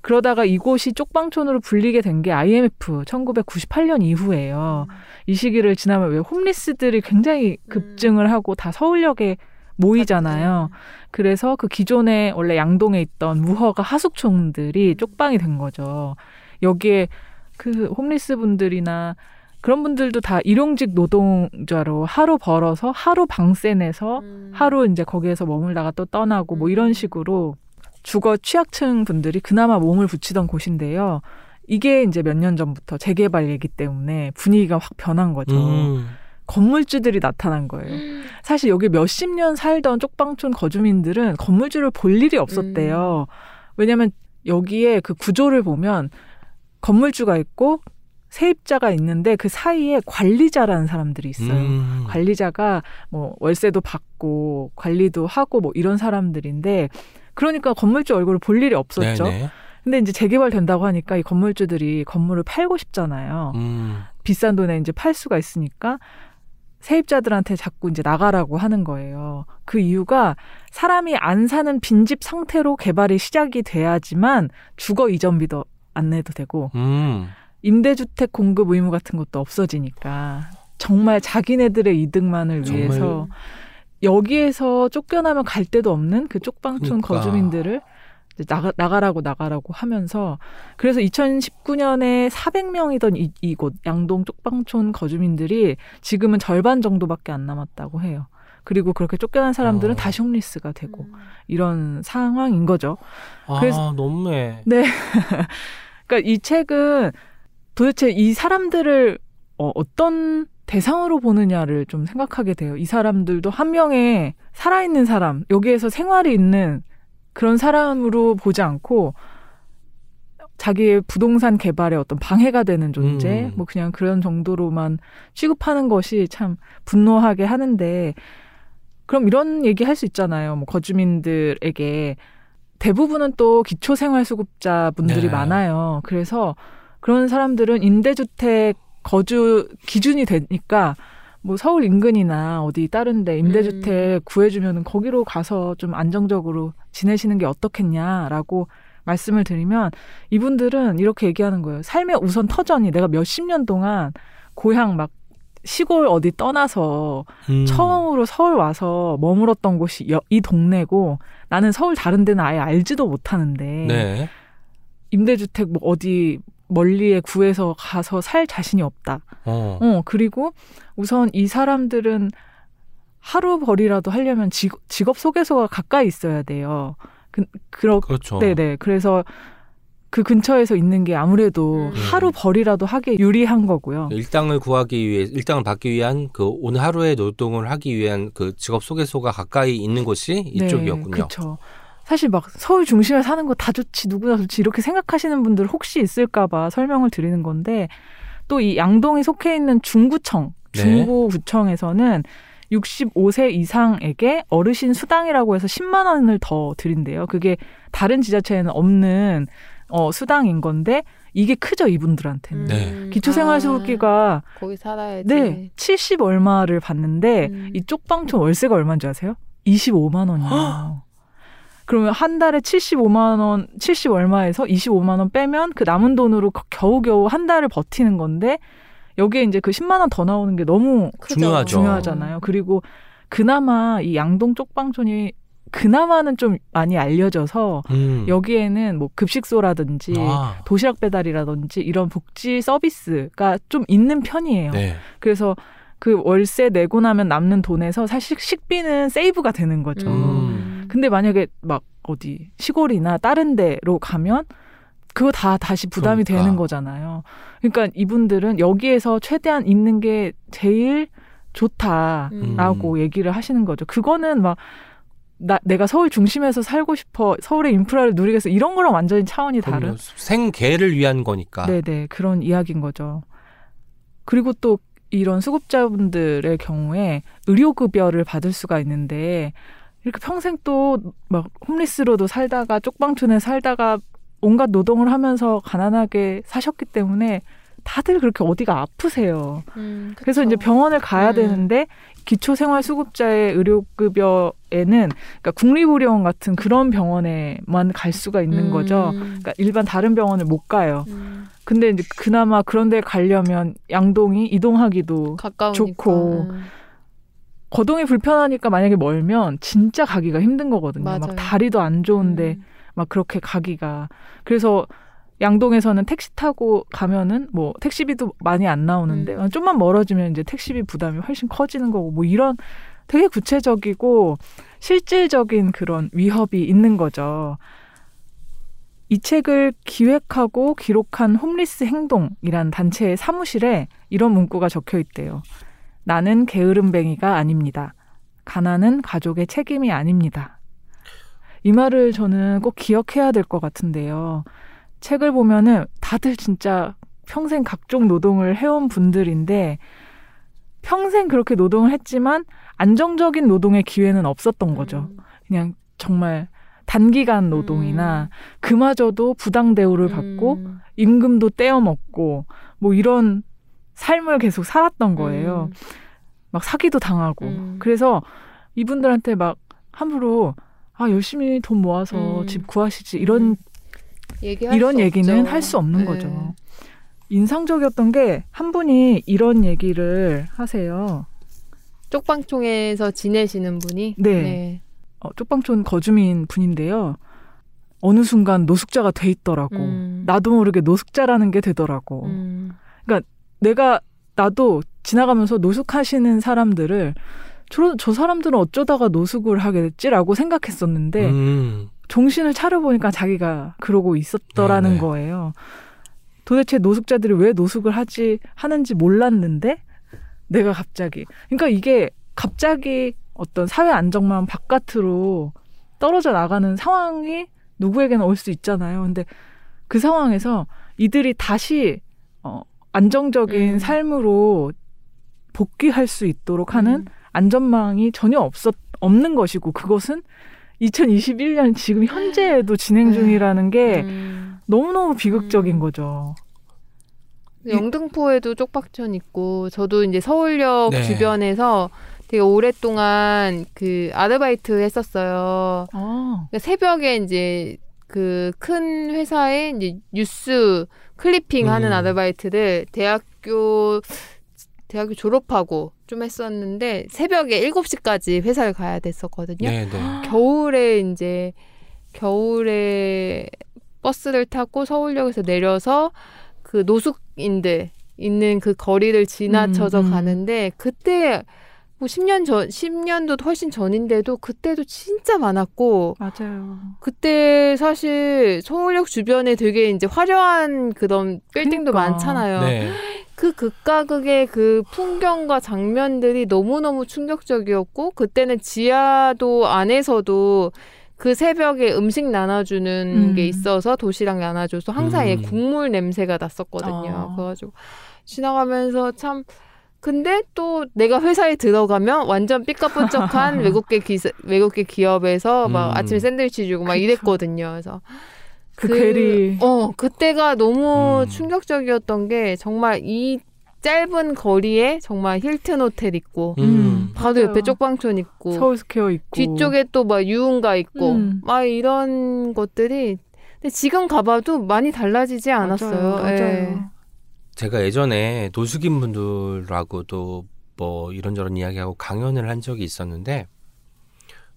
그러다가 이곳이 쪽방촌으로 불리게 된 게 IMF 1998년 이후예요. 이 시기를 지나면 왜 홈리스들이 굉장히 급증을 하고 다 서울역에 모이잖아요. 그래서 그 기존에 원래 양동에 있던 무허가 하숙촌들이 쪽방이 된 거죠. 여기에 그 홈리스 분들이나 그런 분들도 다 일용직 노동자로 하루 벌어서 하루 방세 내서 음. 하루 이제 거기에서 머물다가 또 떠나고 뭐 이런 식으로 주거 취약층 분들이 그나마 몸을 붙이던 곳인데요. 이게 이제 몇 년 전부터 재개발 얘기 때문에 분위기가 확 변한 거죠. 음. 건물주들이 나타난 거예요. 사실 여기 몇십 년 살던 쪽방촌 거주민들은 건물주를 볼 일이 없었대요. 왜냐면 여기에 그 구조를 보면 건물주가 있고 세입자가 있는데 그 사이에 관리자라는 사람들이 있어요. 음. 관리자가 뭐 월세도 받고 관리도 하고 뭐 이런 사람들인데 그러니까 건물주 얼굴을 볼 일이 없었죠. 네네. 근데 이제 재개발 된다고 하니까 이 건물주들이 건물을 팔고 싶잖아요. 음. 비싼 돈에 이제 팔 수가 있으니까 세입자들한테 자꾸 이제 나가라고 하는 거예요. 그 이유가 사람이 안 사는 빈집 상태로 개발이 시작이 돼야지만 주거 이전비도 안 내도 되고 음. 임대주택 공급 의무 같은 것도 없어지니까 정말 자기네들의 이득만을 정말 위해서 여기에서 쫓겨나면 갈 데도 없는 그 쪽방촌 그러니까. 거주민들을 이제 나가, 나가라고 나가라고 하면서 그래서 2019년에 400명이던 이, 이곳 양동 쪽방촌 거주민들이 지금은 절반 정도밖에 안 남았다고 해요. 그리고 그렇게 쫓겨난 사람들은 어. 다시 홈리스가 되고 음. 이런 상황인 거죠. 아, 그래서- 너무해. 네. 그러니까 이 책은 도대체 이 사람들을 어, 어떤 대상으로 보느냐를 좀 생각하게 돼요. 이 사람들도 한 명의 살아있는 사람, 여기에서 생활이 있는 그런 사람으로 보지 않고 자기의 부동산 개발에 어떤 방해가 되는 존재, 음. 뭐 그냥 그런 정도로만 취급하는 것이 참 분노하게 하는데 그럼 이런 얘기 할 수 있잖아요. 뭐 거주민들에게 대부분은 또 기초생활수급자 분들이 네. 많아요. 그래서 그런 사람들은 임대주택 거주 기준이 되니까 뭐 서울 인근이나 어디 다른데 임대주택 구해주면은 거기로 가서 좀 안정적으로 지내시는 게 어떻겠냐라고 말씀을 드리면 이분들은 이렇게 얘기하는 거예요. 삶의 우선 터전이 내가 몇십 년 동안 고향 막 시골 어디 떠나서 음. 처음으로 서울 와서 머물었던 곳이 여- 이 동네고 나는 서울 다른 데는 아예 알지도 못하는데 네. 임대주택 뭐 어디 멀리에 구해서 가서 살 자신이 없다. 어. 어 그리고 우선 이 사람들은 하루 벌이라도 하려면 직, 직업 소개소가 가까이 있어야 돼요. 그, 그러, 그렇죠. 네네. 그래서 그 근처에서 있는 게 아무래도 음. 하루 벌이라도 하기 유리한 거고요. 일당을 구하기 위해 일당을 받기 위한 그 오늘 하루의 노동을 하기 위한 그 직업 소개소가 가까이 있는 곳이 이쪽이었군요. 그렇죠. 사실 막 서울 중심에 사는 거 다 좋지 누구나 좋지 이렇게 생각하시는 분들 혹시 있을까봐 설명을 드리는 건데 또 이 양동이 속해 있는 중구청 네. 중구구청에서는 65세 이상에게 어르신 수당이라고 해서 10만 원을 더 드린대요. 그게 다른 지자체에는 없는 어, 수당인 건데 이게 크죠 이분들한테는. 네. 기초생활수급기가 아, 거기 살아야지. 네, 70 얼마를 받는데 음. 이 쪽방촌 월세가 얼마인지 아세요? 25만 원이에요. 그러면 한 달에 75만 원, 70 얼마에서 25만 원 빼면 그 남은 돈으로 거- 겨우겨우 한 달을 버티는 건데 여기에 이제 그 10만 원 더 나오는 게 너무. 중요하죠. 중요하잖아요. 그리고 그나마 이 양동 쪽방촌이 그나마는 좀 많이 알려져서 음. 여기에는 뭐 급식소라든지 아. 도시락 배달이라든지 이런 복지 서비스가 좀 있는 편이에요. 네. 그래서 그 월세 내고 나면 남는 돈에서 사실 식비는 세이브가 되는 거죠. 음. 근데 만약에 막 어디 시골이나 다른 데로 가면 그거 다 다시 부담이 그러니까. 되는 거잖아요. 그러니까 이분들은 여기에서 최대한 있는 게 제일 좋다라고 음. 얘기를 하시는 거죠. 그거는 막 나, 내가 서울 중심에서 살고 싶어 서울의 인프라를 누리겠어 이런 거랑 완전히 차원이 다른. 생계를 위한 거니까. 네네 그런 이야기인 거죠. 그리고 또 이런 수급자분들의 경우에 의료급여를 받을 수가 있는데 이렇게 평생 또 막 홈리스로도 살다가 쪽방촌에 살다가 온갖 노동을 하면서 가난하게 사셨기 때문에 다들 그렇게 어디가 아프세요. 음, 그래서. 이제 병원을 가야 음. 되는데 기초생활수급자의 의료급여에는 그러니까 국립의료원 같은 그런 병원에만 갈 수가 있는 거죠. 음. 그러니까 일반 다른 병원을 못 가요. 음. 근데 이제 그나마 그런 데 가려면 양동이 이동하기도 가까우니까. 좋고. 음. 거동이 불편하니까 만약에 멀면 진짜 가기가 힘든 거거든요. 막 맞아요. 다리도 안 좋은데 음. 막 그렇게 가기가. 그래서 양동에서는 택시 타고 가면은 뭐 택시비도 많이 안 나오는데 음. 좀만 멀어지면 이제 택시비 부담이 훨씬 커지는 거고 뭐 이런 되게 구체적이고 실질적인 그런 위협이 있는 거죠. 이 책을 기획하고 기록한 홈리스 행동이란 단체의 사무실에 이런 문구가 적혀 있대요. 나는 게으름뱅이가 아닙니다. 가난은 가족의 책임이 아닙니다. 이 말을 저는 꼭 기억해야 될 것 같은데요. 책을 보면은 다들 진짜 평생 각종 노동을 해온 분들인데 평생 그렇게 노동을 했지만 안정적인 노동의 기회는 없었던 거죠. 음. 그냥 정말 단기간 노동이나 그마저도 부당 대우를 받고 음. 임금도 떼어 먹고 뭐 이런 삶을 계속 살았던 거예요. 음. 막 사기도 당하고. 음. 그래서 이분들한테 막 함부로 아 열심히 돈 모아서 음. 집 구하시지 이런 음. 이런 수 얘기는. 할 수 없는 네. 거죠. 인상적이었던 게 한 분이 이런 얘기를 하세요. 쪽방촌에서 지내시는 분이 네. 어, 쪽방촌 거주민 분인데요. 어느 순간 노숙자가 돼 있더라고. 음. 나도 모르게 노숙자라는 게 되더라고. 음. 내가 나도 지나가면서 노숙하시는 사람들을 저, 저 사람들은 어쩌다가 노숙을 하게 됐지라고 생각했었는데 음. 정신을 차려보니까 자기가 그러고 있었더라는 네네. 거예요. 도대체 노숙자들이 왜 노숙을 하지 하는지 몰랐는데 내가 갑자기 그러니까 이게 갑자기 어떤 사회 안정망 바깥으로 떨어져 나가는 상황이 누구에게나 올 수 있잖아요. 근데 그 상황에서 이들이 다시 어 안정적인 음. 삶으로 복귀할 수 있도록 하는 음. 안전망이 전혀 없었 없는 것이고 그것은 2021년 지금 현재에도 진행 중이라는 게 음. 너무너무 비극적인 음. 거죠. 영등포에도 쪽박촌 있고 저도 이제 서울역 네. 주변에서 되게 오랫동안 그 아르바이트 했었어요. 아, 그러니까 새벽에 이제 그 큰 회사에 이제 뉴스 클리핑 하는 음. 아르바이트를 대학교 대학교 졸업하고 좀 했었는데 새벽에 7시까지 회사를 가야 됐었거든요. 네, 네. 겨울에 이제 겨울에 버스를 타고 서울역에서 내려서 그 노숙인들 있는 그 거리를 지나쳐서 음, 음. 가는데 그때 뭐 10년 전 10년도 훨씬 전인데도 그때도 진짜 많았고 맞아요. 그때 사실 서울역 주변에 되게 이제 화려한 그런 빌딩도 그러니까. 많잖아요. 네. 그 극과 극의 그 풍경과 장면들이 너무너무 충격적이었고 그때는 지하도 안에서도 그 새벽에 음식 나눠주는 음. 게 있어서 도시락 나눠줘서 항상 얘 음. 국물 냄새가 났었거든요. 어. 그래가지고 지나가면서 참 근데 또 내가 회사에 들어가면 완전 삐까뻔쩍한 외국계 기 외국계 기업에서 막 음. 아침에 샌드위치 주고 막. 이랬거든요. 그래서 그, 괴리. 어, 그때가 너무 음. 충격적이었던 게 정말 이 짧은 거리에 정말 힐튼 호텔 있고 음. 바로 맞아요. 옆에 쪽방촌 있고 서울스퀘어 있고 뒤쪽에 또 막 유흥가 있고 음. 막 이런 것들이 근데 지금 가봐도 많이 달라지지 않았어요. 맞아요. 예. 맞아요. 제가 예전에 노숙인 분들하고도 뭐 이런저런 이야기하고 강연을 한 적이 있었는데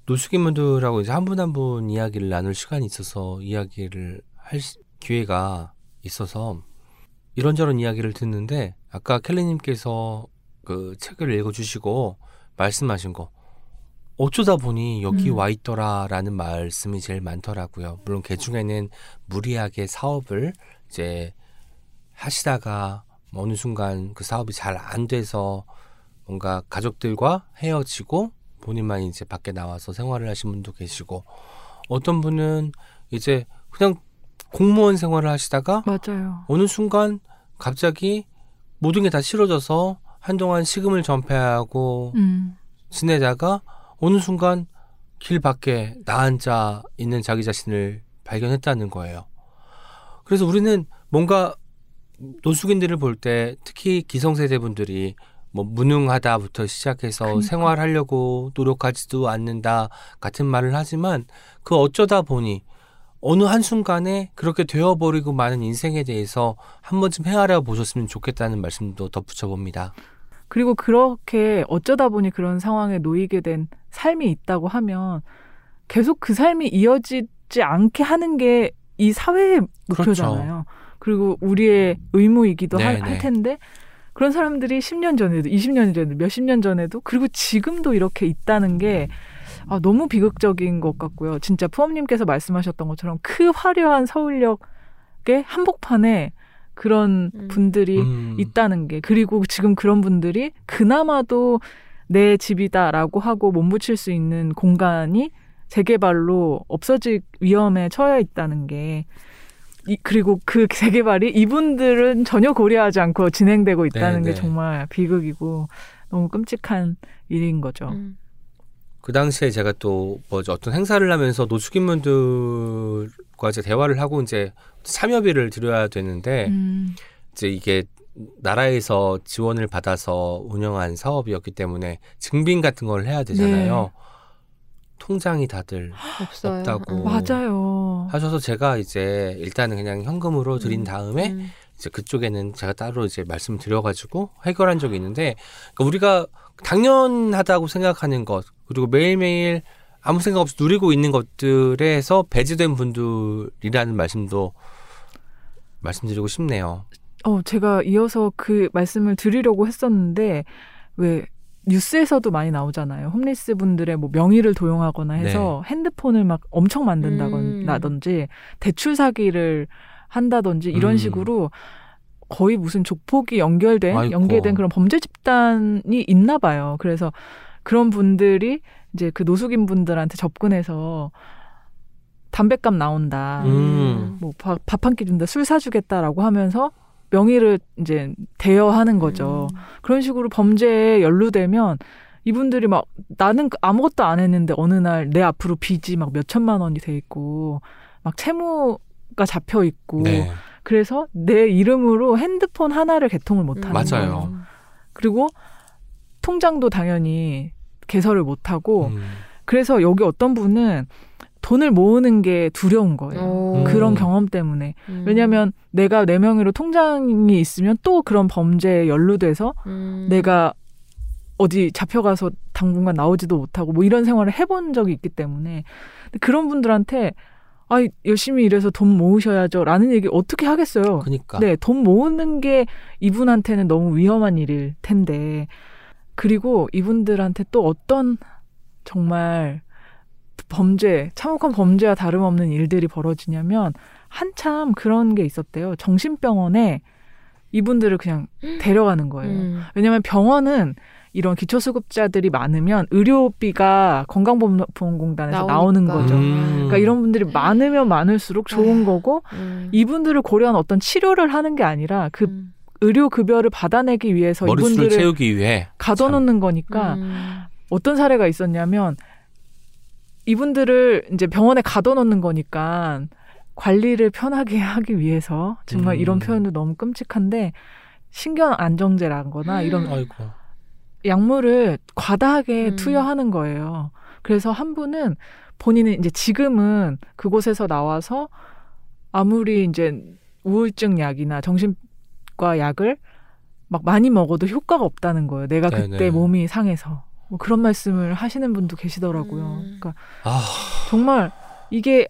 노숙인 분들하고 이제 한 분 한 분 이야기를 나눌 시간이 있어서 이야기를 할 시- 기회가 있어서 이런저런 이야기를 듣는데 아까 켈리님께서 그 책을 읽어주시고 말씀하신 거 어쩌다 보니 여기 음. 와 있더라라는 말씀이 제일 많더라고요. 물론 그 중에는 무리하게 사업을 이제 하시다가 어느 순간 그 사업이 잘 안 돼서 뭔가 가족들과 헤어지고 본인만 이제 밖에 나와서 생활을 하신 분도 계시고 어떤 분은 이제 그냥 공무원 생활을 하시다가 맞아요. 어느 순간 갑자기 모든 게 다 싫어져서 한동안 식음을 전폐하고 음. 지내다가 어느 순간 길 밖에 나앉아 있는 자기 자신을 발견했다는 거예요. 그래서 우리는 뭔가 노숙인들을 볼 때 특히 기성세대 분들이 뭐 무능하다부터 시작해서 그러니까. 생활하려고 노력하지도 않는다 같은 말을 하지만 그 어쩌다 보니 어느 한순간에 그렇게 되어버리고 마는 인생에 대해서 한 번쯤 헤아려 보셨으면 좋겠다는 말씀도 덧붙여 봅니다. 그리고 그렇게 어쩌다 보니 그런 상황에 놓이게 된 삶이 있다고 하면 계속 그 삶이 이어지지 않게 하는 게 이 사회의 목표잖아요. 그 리고 우리의 의무이기도 할, 네네. 할 텐데 그런 사람들이 10년 전에도 20년 전에도 몇십 년 전에도 그리고 지금도 이렇게 있다는 게 아, 너무 비극적인 것 같고요. 진짜 푸엄님께서 말씀하셨던 것처럼 그 화려한 서울역의 한복판에 그런 음. 분들이 음. 있다는 게 그리고 지금 그런 분들이 그나마도 내 집이다라고 하고 몸붙일 수 있는 공간이 재개발로 없어질 위험에 처해 있다는 게 이, 그리고 그 재개발이 이분들은 전혀 고려하지 않고 진행되고 있다는 네, 게 네. 정말 비극이고 너무 끔찍한 일인 거죠. 음. 그 당시에 제가 또 뭐 어떤 행사를 하면서 노숙인분들과 이제 대화를 하고 이제 참여비를 드려야 되는데 음, 이제 이게 나라에서 지원을 받아서 운영한 사업이었기 때문에 증빙 같은 걸 해야 되잖아요. 통장이 다들 없어요. 없다고. 음. 맞아요. 하셔서 제가 이제 일단은 그냥 현금으로 드린 음. 다음에 음. 이제 그쪽에는 제가 따로 이제 말씀을 드려가지고 해결한 적이 있는데 그러니까 우리가 당연하다고 생각하는 것 그리고 매일매일 아무 생각 없이 누리고 있는 것들에서 배제된 분들이라는 말씀도 말씀드리고 싶네요. 어, 제가 이어서 그 말씀을 드리려고 했었는데, 왜, 뉴스에서도 많이 나오잖아요. 홈리스 분들의 뭐 명의를 도용하거나 해서 핸드폰을 막 엄청 만든다든지, 대출 사기를 한다든지, 이런 음. 식으로 거의 무슨 족폭이 연결된, 아이고. 연계된 그런 범죄 집단이 있나 봐요. 그래서 그런 분들이 이제 그 노숙인 분들한테 접근해서 담배값 나온다. 음. 뭐밥 한 끼 준다, 술 사주겠다라고 하면서 명의를 이제 대여하는 거죠. 그런 식으로 범죄에 연루되면 이분들이 막 나는 아무것도 안 했는데 어느 날 내 앞으로 빚이 막 몇 천만 원이 돼 있고 막 채무가 잡혀 있고 네, 그래서 내 이름으로 핸드폰 하나를 개통을 못 하는 맞아요. 거예요. 그리고 통장도 당연히 개설을 못 하고 음. 그래서 여기 어떤 분은 돈을 모으는 게 두려운 거예요. 오. 그런 음. 경험 때문에. 음. 왜냐하면 내가 내 명의로 통장이 있으면 또 그런 범죄에 연루돼서 음. 내가 어디 잡혀가서 당분간 나오지도 못하고 뭐 이런 생활을 해본 적이 있기 때문에 그런 분들한테 아 열심히 일해서 돈 모으셔야죠라는 얘기 어떻게 하겠어요? 그니까. 네, 돈 모으는 게 이분한테는 너무 위험한 일일 텐데 그리고 이분들한테 또 어떤 정말 범죄, 참혹한 범죄와 다름없는 일들이 벌어지냐면 한참 그런 게 있었대요. 정신병원에 이분들을 그냥 데려가는 거예요. 음. 왜냐하면 병원은 이런 기초수급자들이 많으면 의료비가 건강보험공단에서 나오니까. 나오는 거죠. 음. 그러니까 이런 분들이 많으면 많을수록 좋은 아휴. 거고 음. 이분들을 고려한 어떤 치료를 하는 게 아니라 그 음. 의료 급여를 받아내기 위해서 이분들을 채우기 위해 가둬놓는 거니까 음. 어떤 사례가 있었냐면 이분들을 이제 병원에 가둬놓는 거니까 관리를 편하게 하기 위해서 정말 음. 이런 표현도 너무 끔찍한데 신경 안정제라거나 이런 아이고. 약물을 과다하게 음. 투여하는 거예요. 그래서 한 분은 본인은 이제 지금은 그곳에서 나와서 아무리 이제 우울증 약이나 정신과 약을 막 많이 먹어도 효과가 없다는 거예요. 내가 그때 네네. 몸이 상해서. 뭐 그런 말씀을 하시는 분도 계시더라고요. 음. 그러니까 아, 정말 이게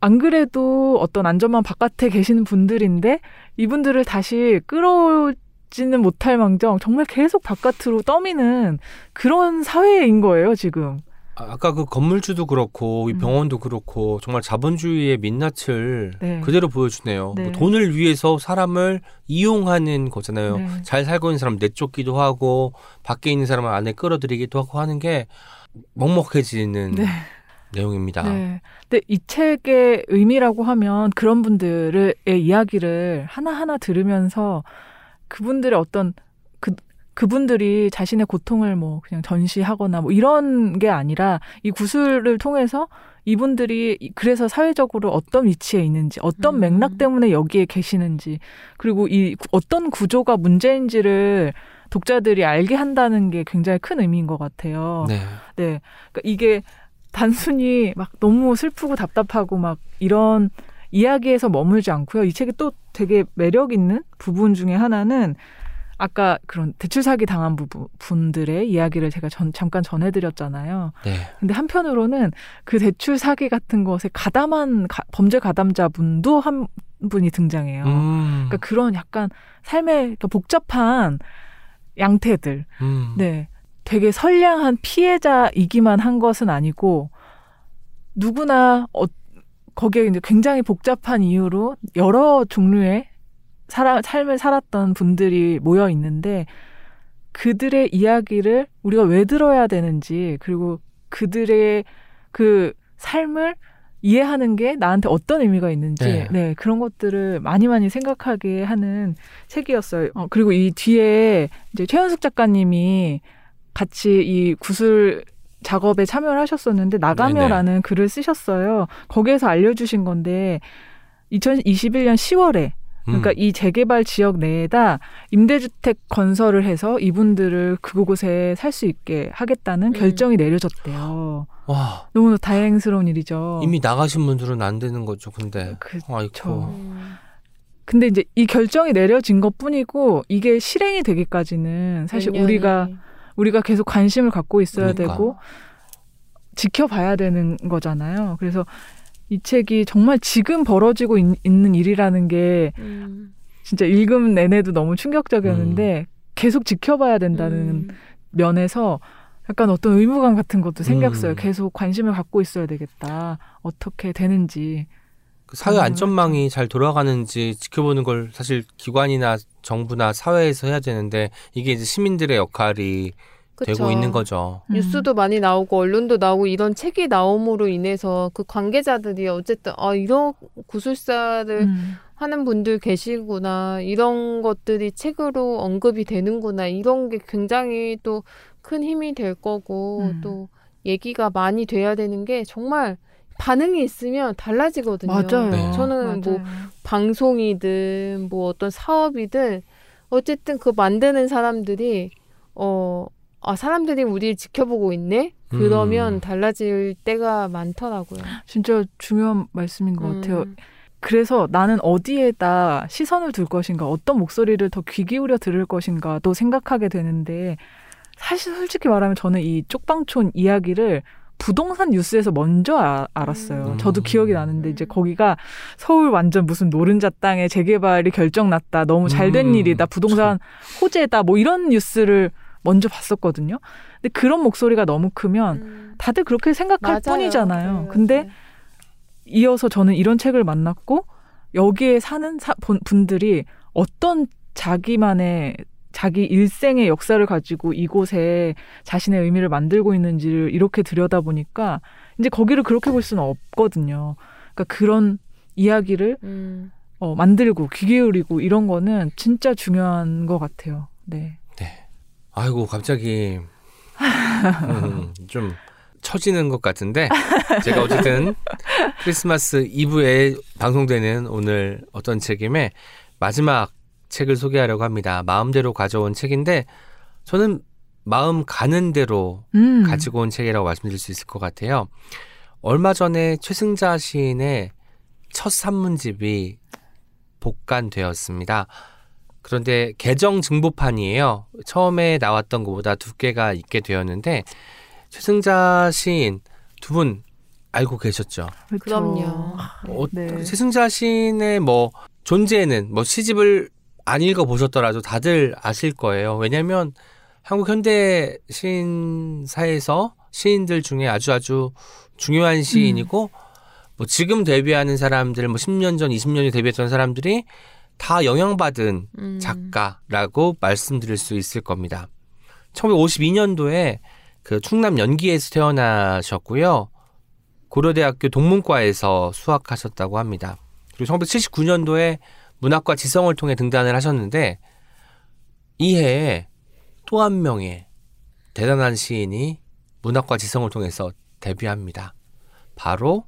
안 그래도 어떤 안전망 바깥에 계시는 분들인데 이분들을 다시 끌어오지는 못할 망정 정말 계속 바깥으로 떠미는 그런 사회인 거예요 지금. 아, 아까 그 건물주도 그렇고 이 음. 병원도 그렇고 정말 자본주의의 민낯을 네. 그대로 보여주네요. 네. 뭐 돈을 위해서 사람을 이용하는 거잖아요. 네. 잘 살고 있는 사람 내쫓기도 하고 밖에 있는 사람을 안에 끌어들이기도 하고 하는 게 먹먹해지는 네. 내용입니다. 네. 근데 이 책의 의미라고 하면 그런 분들의 이야기를 하나하나 들으면서 그분들의 어떤 그 그분들이 자신의 고통을 뭐 그냥 전시하거나 뭐 이런 게 아니라 이 구술을 통해서 이분들이 이- 그래서 사회적으로 어떤 위치에 있는지 어떤 음. 맥락 때문에 여기에 계시는지 그리고 이 구- 어떤 구조가 문제인지를 독자들이 알게 한다는 게 굉장히 큰 의미인 것 같아요. 네. 네. 그러니까 이게 단순히 막 너무 슬프고 답답하고 막 이런 이야기에서 머물지 않고요. 이 책이 또 되게 매력 있는 부분 중에 하나는 아까 그런 대출 사기 당한 부부, 분들의 이야기를 제가 전, 잠깐 전해드렸잖아요. 네. 근데 한편으로는 그 대출 사기 같은 것에 가담한 가- 범죄 가담자분도 한 분이 등장해요. 음. 그러니까 그런 약간 삶의 그러니까 복잡한 양태들, 음. 네. 되게 선량한 피해자이기만 한 것은 아니고 누구나 어, 거기에 이제 굉장히 복잡한 이유로 여러 종류의 살아, 삶을 살았던 분들이 모여 있는데 그들의 이야기를 우리가 왜 들어야 되는지 그리고 그들의 그 삶을 이해하는 게 나한테 어떤 의미가 있는지 네. 네, 그런 것들을 많이 많이 생각하게 하는 책이었어요. 어, 그리고 이 뒤에 이제 최현숙 작가님이 같이 이 구슬 작업에 참여를 하셨었는데 나가며라는 글을 쓰셨어요. 거기에서 알려주신 건데 2021년 10월에 그러니까 음. 이 재개발 지역 내에다 임대주택 건설을 해서 이분들을 그곳에 살 수 있게 하겠다는 음. 결정이 내려졌대요. 와 너무 다행스러운 일이죠. 이미 나가신 분들은 안 되는 거죠. 근데 그, 음. 근데 이제 이 결정이 내려진 것 뿐이고 이게 실행이 되기까지는 사실. 우리가 우리가 계속 관심을 갖고 있어야 그러니까. 되고 지켜봐야 되는 거잖아요. 그래서 이 책이 정말 지금 벌어지고 있, 는 일이라는 게 음. 진짜 읽음 내내도 너무 충격적이었는데 계속 지켜봐야 된다는 음. 면에서 약간 어떤 의무감 같은 것도 생겼어요. 음. 계속 관심을 갖고 있어야 되겠다. 어떻게 되는지. 그 사회 음, 안전망이 잘 돌아가는지 지켜보는 걸 사실 기관이나 정부나 사회에서 해야 되는데 이게 이제 시민들의 역할이 그쵸. 되고 있는 거죠. 음. 뉴스도 많이 나오고 언론도 나오고 이런 책이 나옴으로 인해서 그 관계자들이 어쨌든 아 이런 구술사를 음. 하는 분들 계시구나 이런 것들이 책으로 언급이 되는구나 이런 게 굉장히 또 큰 힘이 될 거고 음. 또 얘기가 많이 돼야 되는 게 정말 반응이 있으면 달라지거든요. 맞아요. 네. 저는 뭐 맞아요. 방송이든 뭐 어떤 사업이든 어쨌든 그 만드는 사람들이 어 아, 사람들이 우리를 지켜보고 있네? 그러면 음. 달라질 때가 많더라고요. 진짜 중요한 말씀인 것 같아요. 음. 그래서 나는 어디에다 시선을 둘 것인가, 어떤 목소리를 더 귀 기울여 들을 것인가도 생각하게 되는데, 사실 솔직히 말하면 저는 이 쪽방촌 이야기를 부동산 뉴스에서 먼저 아- 알았어요. 음. 저도 기억이 나는데 이제 거기가 서울 완전 무슨 노른자 땅에 재개발이 결정났다. 너무 잘된 음. 일이다. 부동산 호재다. 뭐 이런 뉴스를 먼저 봤었거든요. 근데 그런 목소리가 너무 크면 음. 다들 그렇게 생각할 맞아요. 뿐이잖아요. 네, 근데 맞아요. 이어서 저는 이런 책을 만났고 여기에 사는 사- 본- 분들이 어떤 자기만의 자기 일생의 역사를 가지고 이곳에 자신의 의미를 만들고 있는지를 이렇게 들여다보니까 이제 거기를 그렇게 볼 수는 없거든요. 그러니까 그런 이야기를 음. 어, 만들고 귀 기울이고 이런 거는 진짜 중요한 것 같아요. 네. 아이고 갑자기 음, 좀 처지는 것 같은데 제가 어쨌든 크리스마스 이브에 방송되는 오늘 어떤 책임의 마지막 책을 소개하려고 합니다. 마음대로 가져온 책인데 저는 마음 가는 대로 음. 가지고 온 책이라고 말씀드릴 수 있을 것 같아요. 얼마 전에 최승자 시인의 첫 산문집이 복간되었습니다. 그런데 개정 증보판이에요. 처음에 나왔던 것보다 두께가 있게 되었는데 최승자 시인 두 분 알고 계셨죠? 그렇죠. 그럼요. 어, 네. 최승자 시인의 뭐 존재는 뭐 시집을 안 읽어 보셨더라도 다들 아실 거예요. 왜냐하면 한국 현대 시인사에서 시인들 중에 아주 아주 중요한 시인이고 뭐 지금 데뷔하는 사람들 뭐 10년 전, 20년 전에 데뷔했던 사람들이 다 영향받은 음. 작가라고 말씀드릴 수 있을 겁니다. 1952년도에 그 충남 연기에서 태어나셨고요. 고려대학교 동문과에서 수학하셨다고 합니다. 그리고 1979년도에 문학과 지성을 통해 등단을 하셨는데 이 해에 또 한 명의 대단한 시인이 문학과 지성을 통해서 데뷔합니다. 바로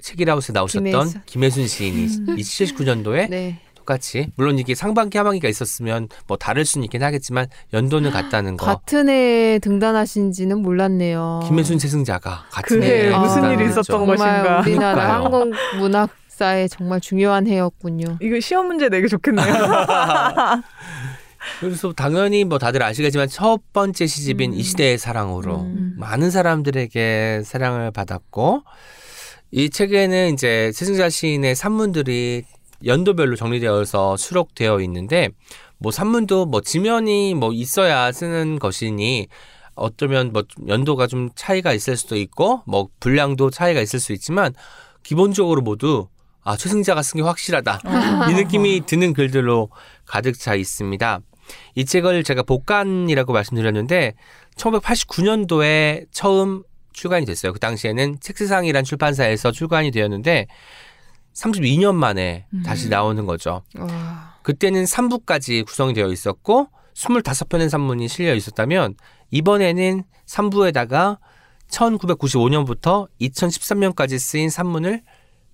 책이라우스에 나오셨던 김혜순. 김혜순 시인이 79년도에 네. 똑같이 물론 이게 상반기 하반기가 있었으면 뭐 다를 수는 있긴 하겠지만 연도는 같다는 거. 같은 해에 등단하신지는 몰랐네요. 김혜순 세승자가 같은 그 해에 해에 무슨 일이. 있었던 정말 것인가. 우리나라 그러니까요. 한국 문학 사에 정말 중요한 해였군요. 이거 시험 문제 내기 좋겠네요. 그래서 당연히 뭐 다들 아시겠지만 첫 번째 시집인 음. 이 시대의 사랑으로 음. 많은 사람들에게 사랑을 받았고 이 책에는 이제 세승자 시인의 산문들이 연도별로 정리되어서 수록되어 있는데 뭐 산문도 뭐 지면이 뭐 있어야 쓰는 것이니 어쩌면 뭐 연도가 좀 차이가 있을 수도 있고 뭐 분량도 차이가 있을 수 있지만 기본적으로 모두 아 최승자가 쓴 게 확실하다 이 느낌이 드는 글들로 가득 차 있습니다. 이 책을 제가 복간이라고 말씀드렸는데 1989년도에 처음 출간이 됐어요. 그 당시에는 책세상이란 출판사에서 출간이 되었는데 32년 만에 음. 다시 나오는 거죠. 와. 그때는 3부까지 구성이 되어 있었고 25편의 산문이 실려 있었다면 이번에는 3부에다가 1995년부터 2013년까지 쓰인 산문을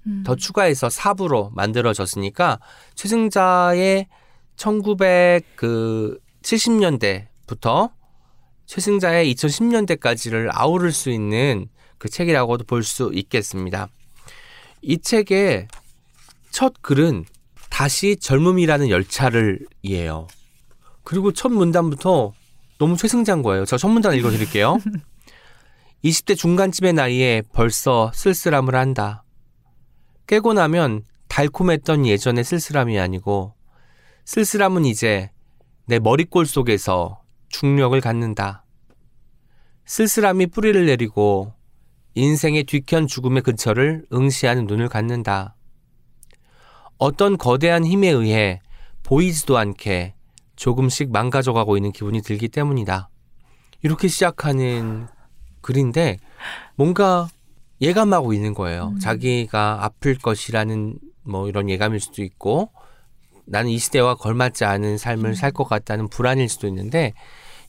음. 더 추가해서 4부로 만들어졌으니까 최승자의 1970년대부터 최승자의 2010년대까지를 아우를 수 있는 그 책이라고도 볼 수 있겠습니다. 이 책의 첫 글은 다시 젊음이라는 열차를 이에요. 그리고 첫 문단부터 너무 최승자인 거예요. 저 첫 문단 읽어드릴게요. 20대 중간쯤의 나이에 벌써 쓸쓸함을 한다. 깨고 나면 달콤했던 예전의 쓸쓸함이 아니고 쓸쓸함은 이제 내 머리꼴 속에서 중력을 갖는다. 쓸쓸함이 뿌리를 내리고 인생의 뒤켠 죽음의 근처를 응시하는 눈을 갖는다. 어떤 거대한 힘에 의해 보이지도 않게 조금씩 망가져가고 있는 기분이 들기 때문이다. 이렇게 시작하는 글인데 뭔가 예감하고 있는 거예요. 음. 자기가 아플 것이라는 뭐 이런 예감일 수도 있고 나는 이 시대와 걸맞지 않은 삶을 음. 살것 같다는 불안일 수도 있는데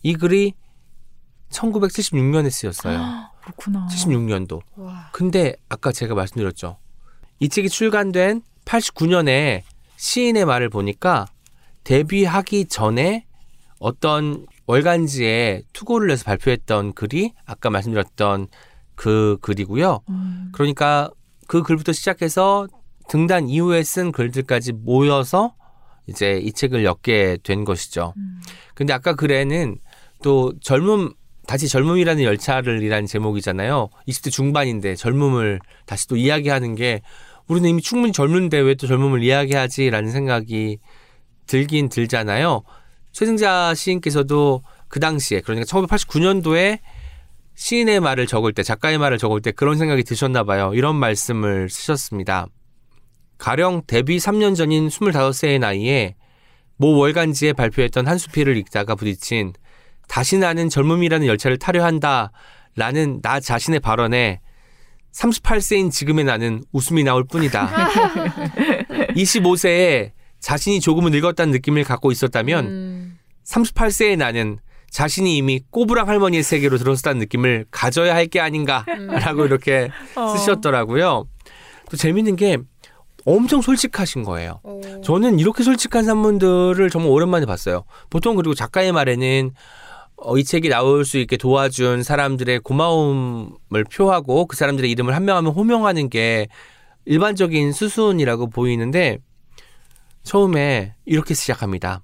이 글이 1976년에 쓰였어요. 그렇구나. 76년도. 와. 근데 아까 제가 말씀드렸죠. 이 책이 출간된 89년에 시인의 말을 보니까 데뷔하기 전에 어떤 월간지에 투고를 내서 발표했던 글이 아까 말씀드렸던 그 글이고요. 음. 그러니까 그 글부터 시작해서 등단 이후에 쓴 글들까지 모여서 이제 이 책을 엮게 된 것이죠. 음. 근데 아까 글에는 또 젊음 다시 젊음이라는 열차를 이라는 제목이잖아요. 20대 중반인데 젊음을 다시 또 이야기하는 게 우리는 이미 충분히 젊은데 왜 또 젊음을 이야기하지라는 생각이 들긴 들잖아요. 최승자 시인께서도 그 당시에 그러니까 1989년도에 시인의 말을 적을 때 작가의 말을 적을 때 그런 생각이 드셨나 봐요. 이런 말씀을 쓰셨습니다. 가령 데뷔 3년 전인 25세의 나이에 모 월간지에 발표했던 한 수필을 읽다가 부딪힌 다시 나는 젊음이라는 열차를 타려 한다 라는 나 자신의 발언에 38세인 지금의 나는 웃음이 나올 뿐이다. 25세에 자신이 조금은 늙었다는 느낌을 갖고 있었다면 음. 38세의 나는 자신이 이미 꼬부랑 할머니의 세계로 들어섰다는 느낌을 가져야 할 게 아닌가라고 이렇게 어. 쓰셨더라고요. 또 재밌는 게 엄청 솔직하신 거예요. 어. 저는 이렇게 솔직한 산문들을 정말 오랜만에 봤어요. 보통 그리고 작가의 말에는 어, 이 책이 나올 수 있게 도와준 사람들의 고마움을 표하고 그 사람들의 이름을 한명한명 호명하는 게 일반적인 수순이라고 보이는데 처음에 이렇게 시작합니다.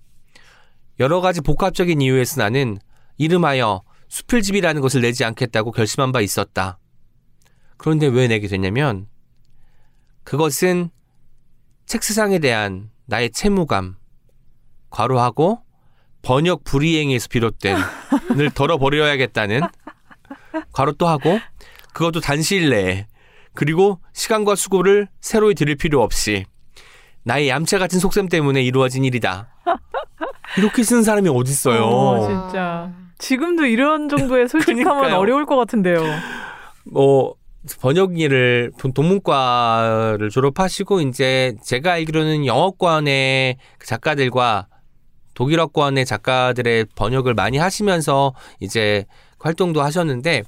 여러 가지 복합적인 이유에서 나는 이름하여 수필집이라는 것을 내지 않겠다고 결심한 바 있었다. 그런데 왜 내게 됐냐면 그것은 책세상에 대한 나의 채무감, 과로하고 번역 불이행에서 비롯된 을 덜어버려야겠다는 과로 또 하고 그것도 단시일 내에 그리고 시간과 수고를 새로이 들일 필요 없이 나의 얌체 같은 속셈 때문에 이루어진 일이다. 이렇게 쓰는 사람이 어딨어요. 어, 진짜. 지금도 이런 정도의 솔직함은 그러니까요. 어려울 것 같은데요. 뭐 번역 일을 돈- 동문과를 졸업하시고 이제 제가 알기로는 영어권의 그 작가들과 독일어권의 작가들의 번역을 많이 하시면서 이제 활동도 하셨는데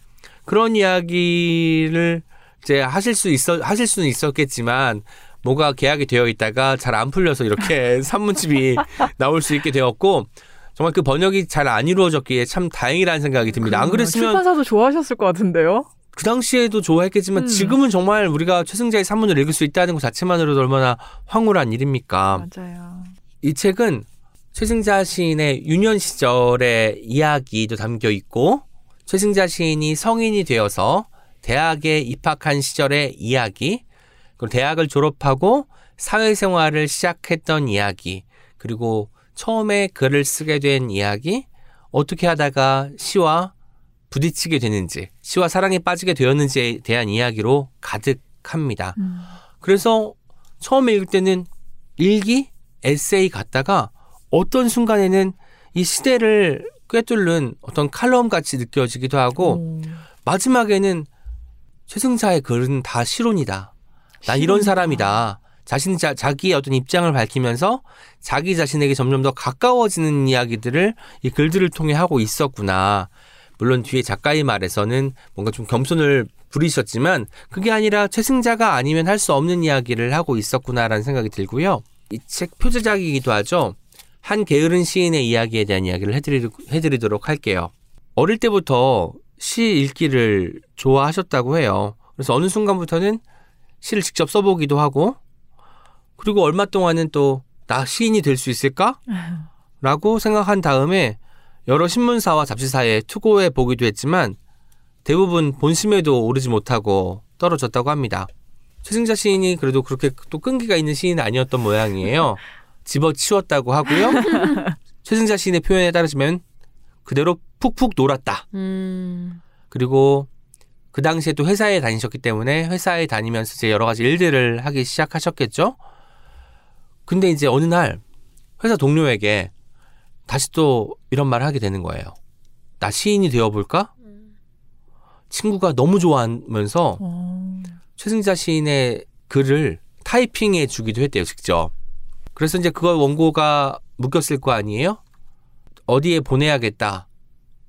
그런 이야기를 이제 하실 수 있어 하실 수는 있었겠지만 뭐가 계약이 되어 있다가 잘 안 풀려서 이렇게 산문집이 나올 수 있게 되었고 정말 그 번역이 잘 안 이루어졌기에 참 다행이라는 생각이 듭니다. 안 그랬으면 출판사도 좋아하셨을 것 같은데요. 그 당시에도 좋아했겠지만 음. 지금은 정말 우리가 최승자의 산문을 읽을 수 있다는 것 자체만으로도 얼마나 황홀한 일입니까? 맞아요. 이 책은 최승자 시인의 유년 시절의 이야기도 담겨 있고 최승자 시인이 성인이 되어서 대학에 입학한 시절의 이야기 그리고 대학을 졸업하고 사회생활을 시작했던 이야기 그리고 처음에 글을 쓰게 된 이야기 어떻게 하다가 시와 부딪히게 되는지 시와 사랑에 빠지게 되었는지에 대한 이야기로 가득합니다. 음. 그래서 처음에 읽을 때는 일기, 에세이 같다가 어떤 순간에는 이 시대를 꿰뚫는 어떤 칼럼 같이 느껴지기도 하고 오. 마지막에는 최승자의 글은 다 실론이다. 난 이런. 사람이다. 자신 자, 자기의 어떤 입장을 밝히면서 자기 자신에게 점점 더 가까워지는 이야기들을 이 글들을 통해 하고 있었구나. 물론 뒤에 작가의 말에서는 뭔가 좀 겸손을 부리셨지만 그게 아니라 최승자가 아니면 할 수 없는 이야기를 하고 있었구나라는 생각이 들고요. 이 책 표제작이기도 하죠. 한 게으른 시인의 이야기에 대한 이야기를 해드리, 해드리도록 할게요. 어릴 때부터 시 읽기를 좋아하셨다고 해요. 그래서 어느 순간부터는 시를 직접 써보기도 하고, 그리고 얼마 동안은 또 나 시인이 될 수 있을까? 라고 생각한 다음에 여러 신문사와 잡지사에 투고해 보기도 했지만 대부분 본심에도 오르지 못하고 떨어졌다고 합니다. 최승자 시인이 그래도 그렇게 또 끈기가 있는 시인은 아니었던 모양이에요. 집어치웠다고 하고요. 최승자 시인의 표현에 따르시면 그대로 푹푹 놀았다. 음. 그리고 그 당시에 또 회사에 다니셨기 때문에 회사에 다니면서 이제 여러 가지 일들을 하기 시작하셨겠죠. 근데 이제 어느 날 회사 동료에게 다시 또 이런 말을 하게 되는 거예요. 나 시인이 되어볼까? 친구가 너무 좋아하면서 어. 최승자 시인의 글을 타이핑해 주기도 했대요, 직접. 그래서 이제 그거 원고가 묶였을 거 아니에요? 어디에 보내야겠다.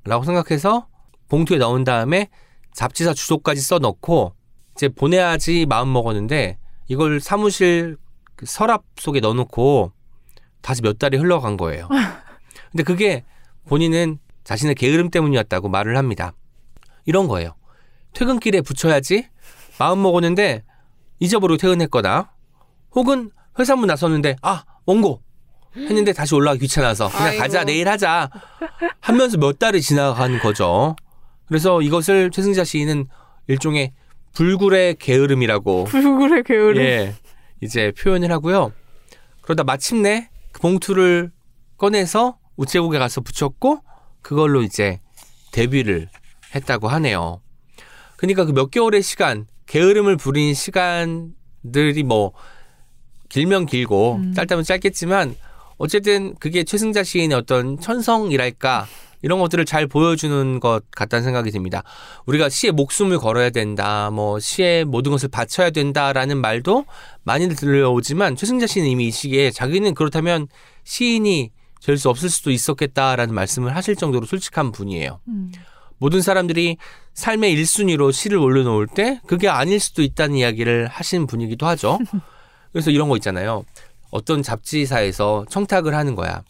라고 생각해서 봉투에 넣은 다음에 잡지사 주소까지 써 넣고 이제 보내야지 마음 먹었는데 이걸 사무실 그 서랍 속에 넣어놓고 다시 몇 달이 흘러간 거예요. 근데 그게 본인은 자신의 게으름 때문이었다고 말을 합니다. 이런 거예요. 퇴근길에 붙여야지 마음 먹었는데 잊어버리고 퇴근했거나 혹은 회사 문 나섰는데 아 원고 했는데 다시 올라가기 귀찮아서 그냥 아이고. 가자 내일 하자 하면서 몇 달이 지나간 거죠. 그래서 이것을 최승자 시인은 일종의 불굴의 게으름이라고 불굴의 게으름. 예 이제 표현을 하고요. 그러다 마침내 그 봉투를 꺼내서 우체국에 가서 붙였고 그걸로 이제 데뷔를 했다고 하네요. 그러니까 그 몇 개월의 시간 게으름을 부린 시간들이 뭐 길면 길고 음. 짧다면 짧겠지만 어쨌든 그게 최승자 시인의 어떤 천성이랄까 이런 것들을 잘 보여주는 것 같다는 생각이 듭니다. 우리가 시에 목숨을 걸어야 된다, 뭐 시에 모든 것을 바쳐야 된다라는 말도 많이 들려오지만 최승자 시인은 이미 이 시기에 자기는 그렇다면 시인이 될 수 없을 수도 있었겠다라는 말씀을 하실 정도로 솔직한 분이에요. 음. 모든 사람들이 삶의 1순위로 시를 올려놓을 때 그게 아닐 수도 있다는 이야기를 하신 분이기도 하죠. 그래서 이런 거 있잖아요. 어떤 잡지사에서 청탁을 하는 거야.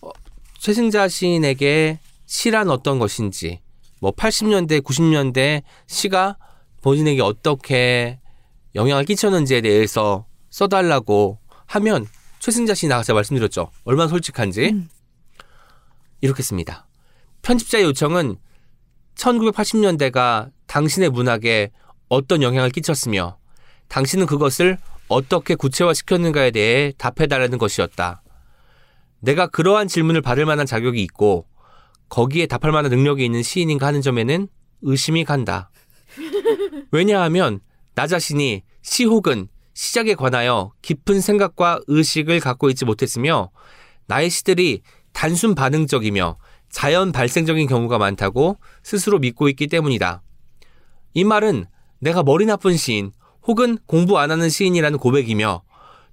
어, 최승자 시인에게 시란 어떤 것인지, 뭐 80년대, 90년대 시가 본인에게 어떻게 영향을 끼쳤는지에 대해서 써달라고 하면 최승자 씨 나가서 말씀드렸죠. 얼마나 솔직한지. 음. 이렇게 씁니다. 편집자의 요청은 1980년대가 당신의 문학에 어떤 영향을 끼쳤으며 당신은 그것을 어떻게 구체화시켰는가에 대해 답해달라는 것이었다. 내가 그러한 질문을 받을 만한 자격이 있고 거기에 답할 만한 능력이 있는 시인인가 하는 점에는 의심이 간다. 왜냐하면 나 자신이 시 혹은 시작에 관하여 깊은 생각과 의식을 갖고 있지 못했으며 나의 시들이 단순 반응적이며 자연 발생적인 경우가 많다고 스스로 믿고 있기 때문이다. 이 말은 내가 머리 나쁜 시인 혹은 공부 안 하는 시인이라는 고백이며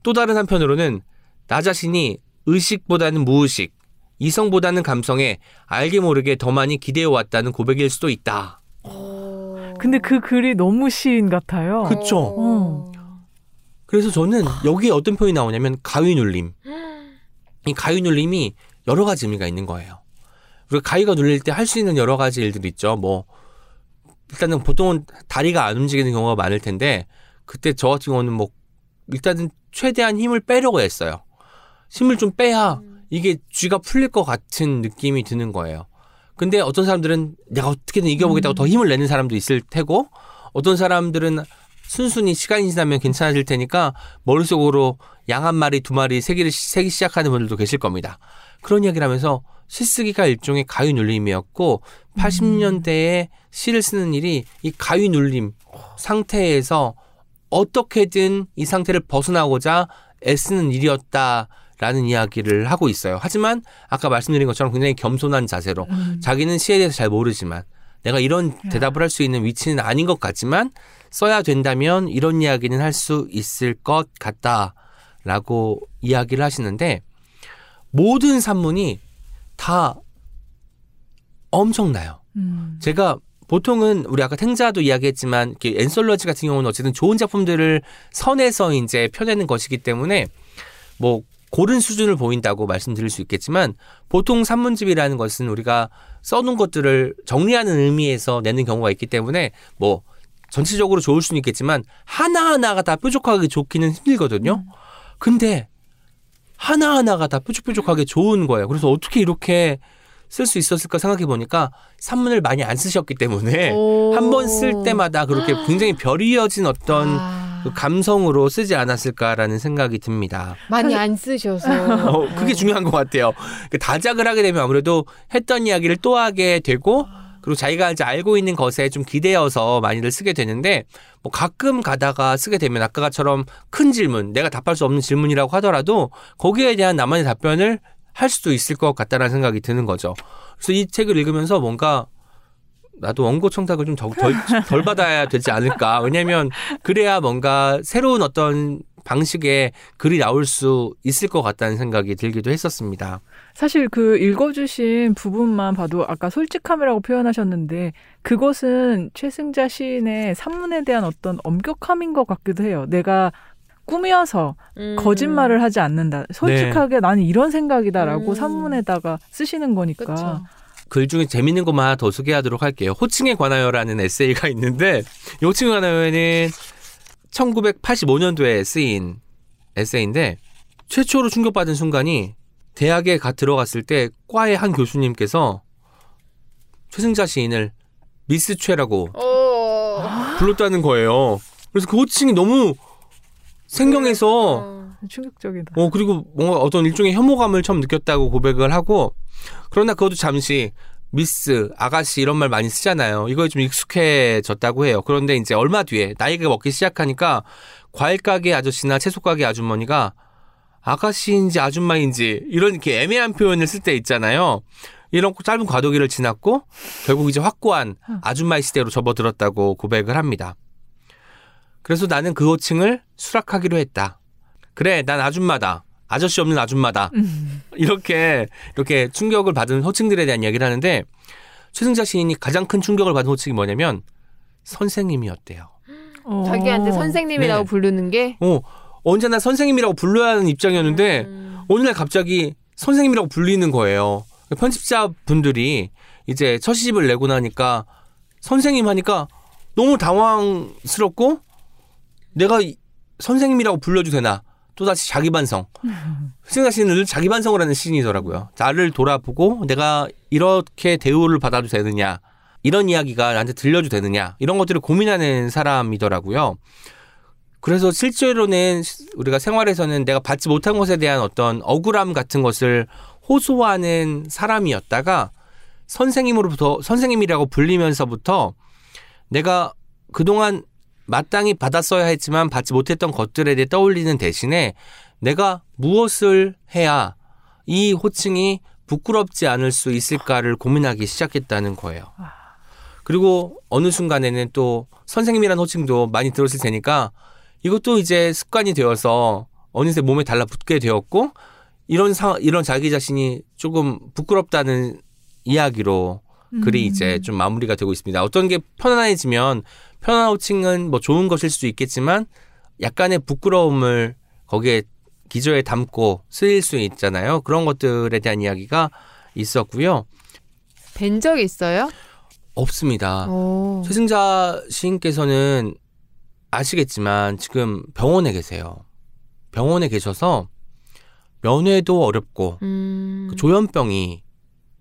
또 다른 한편으로는 나 자신이 의식보다는 무의식, 이성보다는 감성에 알게 모르게 더 많이 기대해 왔다는 고백일 수도 있다. 근데 그 글이 너무 시인 같아요. 그쵸. 어. 그래서 저는 여기에 어떤 표현이 나오냐면 가위 눌림. 이 가위 눌림이 여러 가지 의미가 있는 거예요. 우리가 가위가 눌릴 때 할 수 있는 여러 가지 일들이 있죠. 뭐 일단은 보통은 다리가 안 움직이는 경우가 많을 텐데 그때 저 같은 경우는 뭐 일단은 최대한 힘을 빼려고 했어요. 힘을 좀 빼야 이게 쥐가 풀릴 것 같은 느낌이 드는 거예요. 근데 어떤 사람들은 내가 어떻게든 이겨보겠다고 더 힘을 내는 사람도 있을 테고 어떤 사람들은 순순히 시간이 지나면 괜찮아질 테니까 머릿속으로 양 한 마리, 두 마리, 세 개를 세기 시작하는 분들도 계실 겁니다. 그런 이야기를 하면서 시쓰기가 일종의 가위 눌림이었고 80년대에 시를 쓰는 일이 이 가위 눌림 상태에서 어떻게든 이 상태를 벗어나고자 애쓰는 일이었다 라는 이야기를 하고 있어요. 하지만 아까 말씀드린 것처럼 굉장히 겸손한 자세로 음. 자기는 시에 대해서 잘 모르지만 내가 이런 대답을 할 수 있는 위치는 아닌 것 같지만 써야 된다면 이런 이야기는 할 수 있을 것 같다라고 이야기를 하시는데 모든 산문이 다 엄청나요. 음. 제가 보통은 우리 아까 탱자도 이야기했지만 엔솔러지 같은 경우는 어쨌든 좋은 작품들을 선에서 이제 펴내는 것이기 때문에 뭐 고른 수준을 보인다고 말씀드릴 수 있겠지만 보통 산문집이라는 것은 우리가 써놓은 것들을 정리하는 의미에서 내는 경우가 있기 때문에 뭐 전체적으로 좋을 수는 있겠지만 하나하나가 다 뾰족하게 좋기는 힘들거든요. 근데 하나하나가 다 뾰족뾰족하게 좋은 거예요. 그래서 어떻게 이렇게 쓸 수 있었을까 생각해 보니까 산문을 많이 안 쓰셨기 때문에 한 번 쓸 때마다 그렇게 굉장히 별이 이어진 어떤 아, 그 감성으로 쓰지 않았을까라는 생각이 듭니다. 많이 안 쓰셔서. 어, 그게 중요한 것 같아요. 그 다작을 하게 되면 아무래도 했던 이야기를 또 하게 되고 그리고 자기가 이제 알고 있는 것에 좀 기대어서 많이들 쓰게 되는데 뭐 가끔 가다가 쓰게 되면 아까처럼 큰 질문, 내가 답할 수 없는 질문이라고 하더라도 거기에 대한 나만의 답변을 할 수도 있을 것 같다라는 생각이 드는 거죠. 그래서 이 책을 읽으면서 뭔가 나도 원고 청탁을 좀 덜 덜 받아야 되지 않을까. 왜냐면 그래야 뭔가 새로운 어떤 방식의 글이 나올 수 있을 것 같다는 생각이 들기도 했었습니다. 사실 그 읽어주신 부분만 봐도 아까 솔직함이라고 표현하셨는데 그것은 최승자 시인의 산문에 대한 어떤 엄격함인 것 같기도 해요. 내가 꾸며서 음. 거짓말을 하지 않는다. 솔직하게 나는 이런 생각이다라고 음. 산문에다가 쓰시는 거니까. 그쵸. 글 중에 재밌는 것만 하나 더 소개하도록 할게요. 호칭에 관하여라는 에세이가 있는데 이 호칭에 관하여는 1985년도에 쓰인 에세이인데 최초로 충격받은 순간이 대학에 가 들어갔을 때 과의 한 교수님께서 최승자 시인을 미스 최라고 어. 불렀다는 거예요. 그래서 그 호칭이 너무 생경해서 어. 충격적이다. 어 그리고 뭔가 어떤 일종의 혐오감을 처음 느꼈다고 고백을 하고 그러나 그것도 잠시 미스, 아가씨 이런 말 많이 쓰잖아요. 이거에 좀 익숙해졌다고 해요. 그런데 이제 얼마 뒤에 나이가 먹기 시작하니까 과일 가게 아저씨나 채소 가게 아주머니가 아가씨인지 아줌마인지 이런 이렇게 애매한 표현을 쓸 때 있잖아요. 이런 짧은 과도기를 지났고 결국 이제 확고한 아줌마의 시대로 접어들었다고 고백을 합니다. 그래서 나는 그 호칭을 수락하기로 했다. 그래, 난 아줌마다. 아저씨 없는 아줌마다. 음. 이렇게 이렇게 충격을 받은 호칭들에 대한 이야기를 하는데 최승자 시인이 가장 큰 충격을 받은 호칭이 뭐냐면 선생님이었대요. 어. 자기한테 선생님이라고 네. 부르는 게 어, 언제나 선생님이라고 불러야 하는 입장이었는데 음. 어느 날 갑자기 선생님이라고 불리는 거예요. 편집자 분들이 이제 첫 시집을 내고 나니까 선생님 하니까 너무 당황스럽고 내가 이- 선생님이라고 불러도 되나 또다시 자기 반성. 승자 씨는 늘 자기 반성을 하는 시인이더라고요. 나를 돌아보고 내가 이렇게 대우를 받아도 되느냐 이런 이야기가 나한테 들려도 되느냐 이런 것들을 고민하는 사람이더라고요. 그래서 실제로는 우리가 생활에서는 내가 받지 못한 것에 대한 어떤 억울함 같은 것을 호소하는 사람이었다가 선생님으로부터 선생님이라고 불리면서부터 내가 그동안 마땅히 받았어야 했지만 받지 못했던 것들에 대해 떠올리는 대신에 내가 무엇을 해야 이 호칭이 부끄럽지 않을 수 있을까를 고민하기 시작했다는 거예요. 그리고 어느 순간에는 또 선생님이라는 호칭도 많이 들었을 테니까 이것도 이제 습관이 되어서 어느새 몸에 달라붙게 되었고 이런 상 이런 자기 자신이 조금 부끄럽다는 이야기로 글이 음. 이제 좀 마무리가 되고 있습니다. 어떤 게 편안해지면 편안한 호칭은 뭐 좋은 것일 수도 있겠지만 약간의 부끄러움을 거기에 기저에 담고 쓰일 수 있잖아요. 그런 것들에 대한 이야기가 있었고요. 뵌 적 있어요? 없습니다. 오. 최승자 시인께서는 아시겠지만 지금 병원에 계세요. 병원에 계셔서 면회도 어렵고 음. 그 조현병이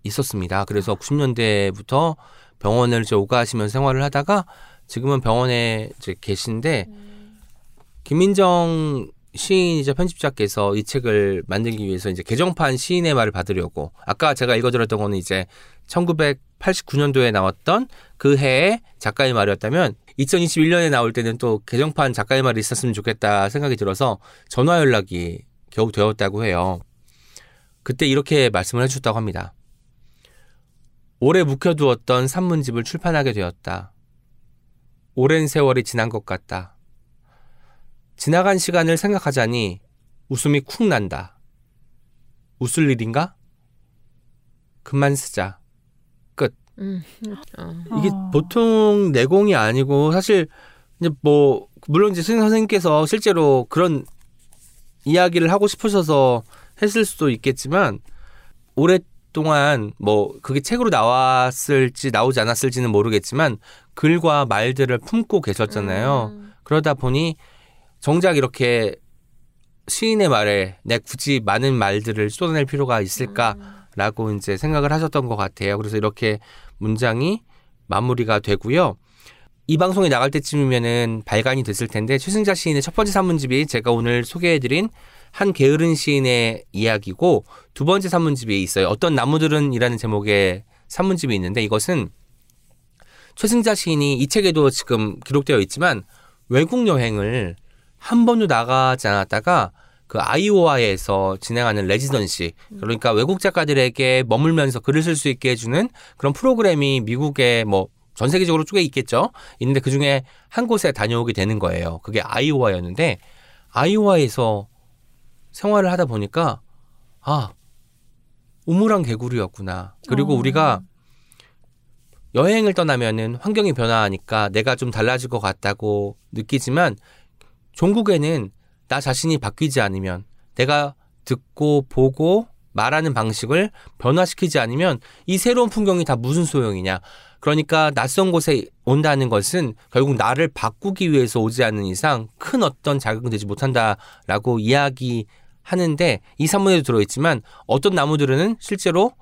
있었습니다. 그래서 90년대부터 병원을 이제 오가시면서 생활을 하다가 지금은 병원에 이제 계신데 김민정 시인이자 편집자께서 이 책을 만들기 위해서 이제 개정판 시인의 말을 받으려고 아까 제가 읽어드렸던 거는 이제 1989년도에 나왔던 그 해의 작가의 말이었다면 2021년에 나올 때는 또 개정판 작가의 말이 있었으면 좋겠다 생각이 들어서 전화 연락이 겨우 되었다고 해요. 그때 이렇게 말씀을 해주셨다고 합니다. 오래 묵혀두었던 산문집을 출판하게 되었다. 오랜 세월이 지난 것 같다. 지나간 시간을 생각하자니 웃음이 쿵 난다. 웃을 일인가? 그만 쓰자. 음. 어. 이게 어. 보통 내공이 아니고 사실 이제 뭐 물론 이제 선 선생님께서 실제로 그런 이야기를 하고 싶으셔서 했을 수도 있겠지만 오랫 동안 뭐 그게 책으로 나왔을지 나오지 않았을지는 모르겠지만 글과 말들을 품고 계셨잖아요. 음. 그러다 보니 정작 이렇게 시인의 말에 내 굳이 많은 말들을 쏟아낼 필요가 있을까라고 이제 생각을 하셨던 것 같아요. 그래서 이렇게 문장이 마무리가 되고요. 이 방송이 나갈 때쯤이면은 발간이 됐을 텐데 최승자 시인의 첫 번째 산문집이 제가 오늘 소개해드린 한 게으른 시인의 이야기고 두 번째 산문집이 있어요. 어떤 나무들은이라는 제목의 산문집이 있는데 이것은 최승자 시인이 이 책에도 지금 기록되어 있지만 외국 여행을 한 번도 나가지 않았다가 그 아이오와에서 진행하는 레지던시 그러니까 외국 작가들에게 머물면서 글을 쓸 수 있게 해주는 그런 프로그램이 미국에 뭐전 세계적으로 쪼개 있겠죠. 있는데 그 중에 한 곳에 다녀오게 되는 거예요. 그게 아이오와였는데 아이오와에서 생활을 하다 보니까 아 우물한 개구리였구나. 그리고 어. 우리가 여행을 떠나면은 환경이 변화하니까 내가 좀 달라질 것 같다고 느끼지만 종국에는 나 자신이 바뀌지 않으면 내가 듣고 보고 말하는 방식을 변화시키지 않으면 이 새로운 풍경이 다 무슨 소용이냐. 그러니까 낯선 곳에 온다는 것은 결국 나를 바꾸기 위해서 오지 않는 이상 큰 어떤 자극은 되지 못한다라고 이야기 하는데 이 산문에도 들어있지만 어떤 나무들은 실제로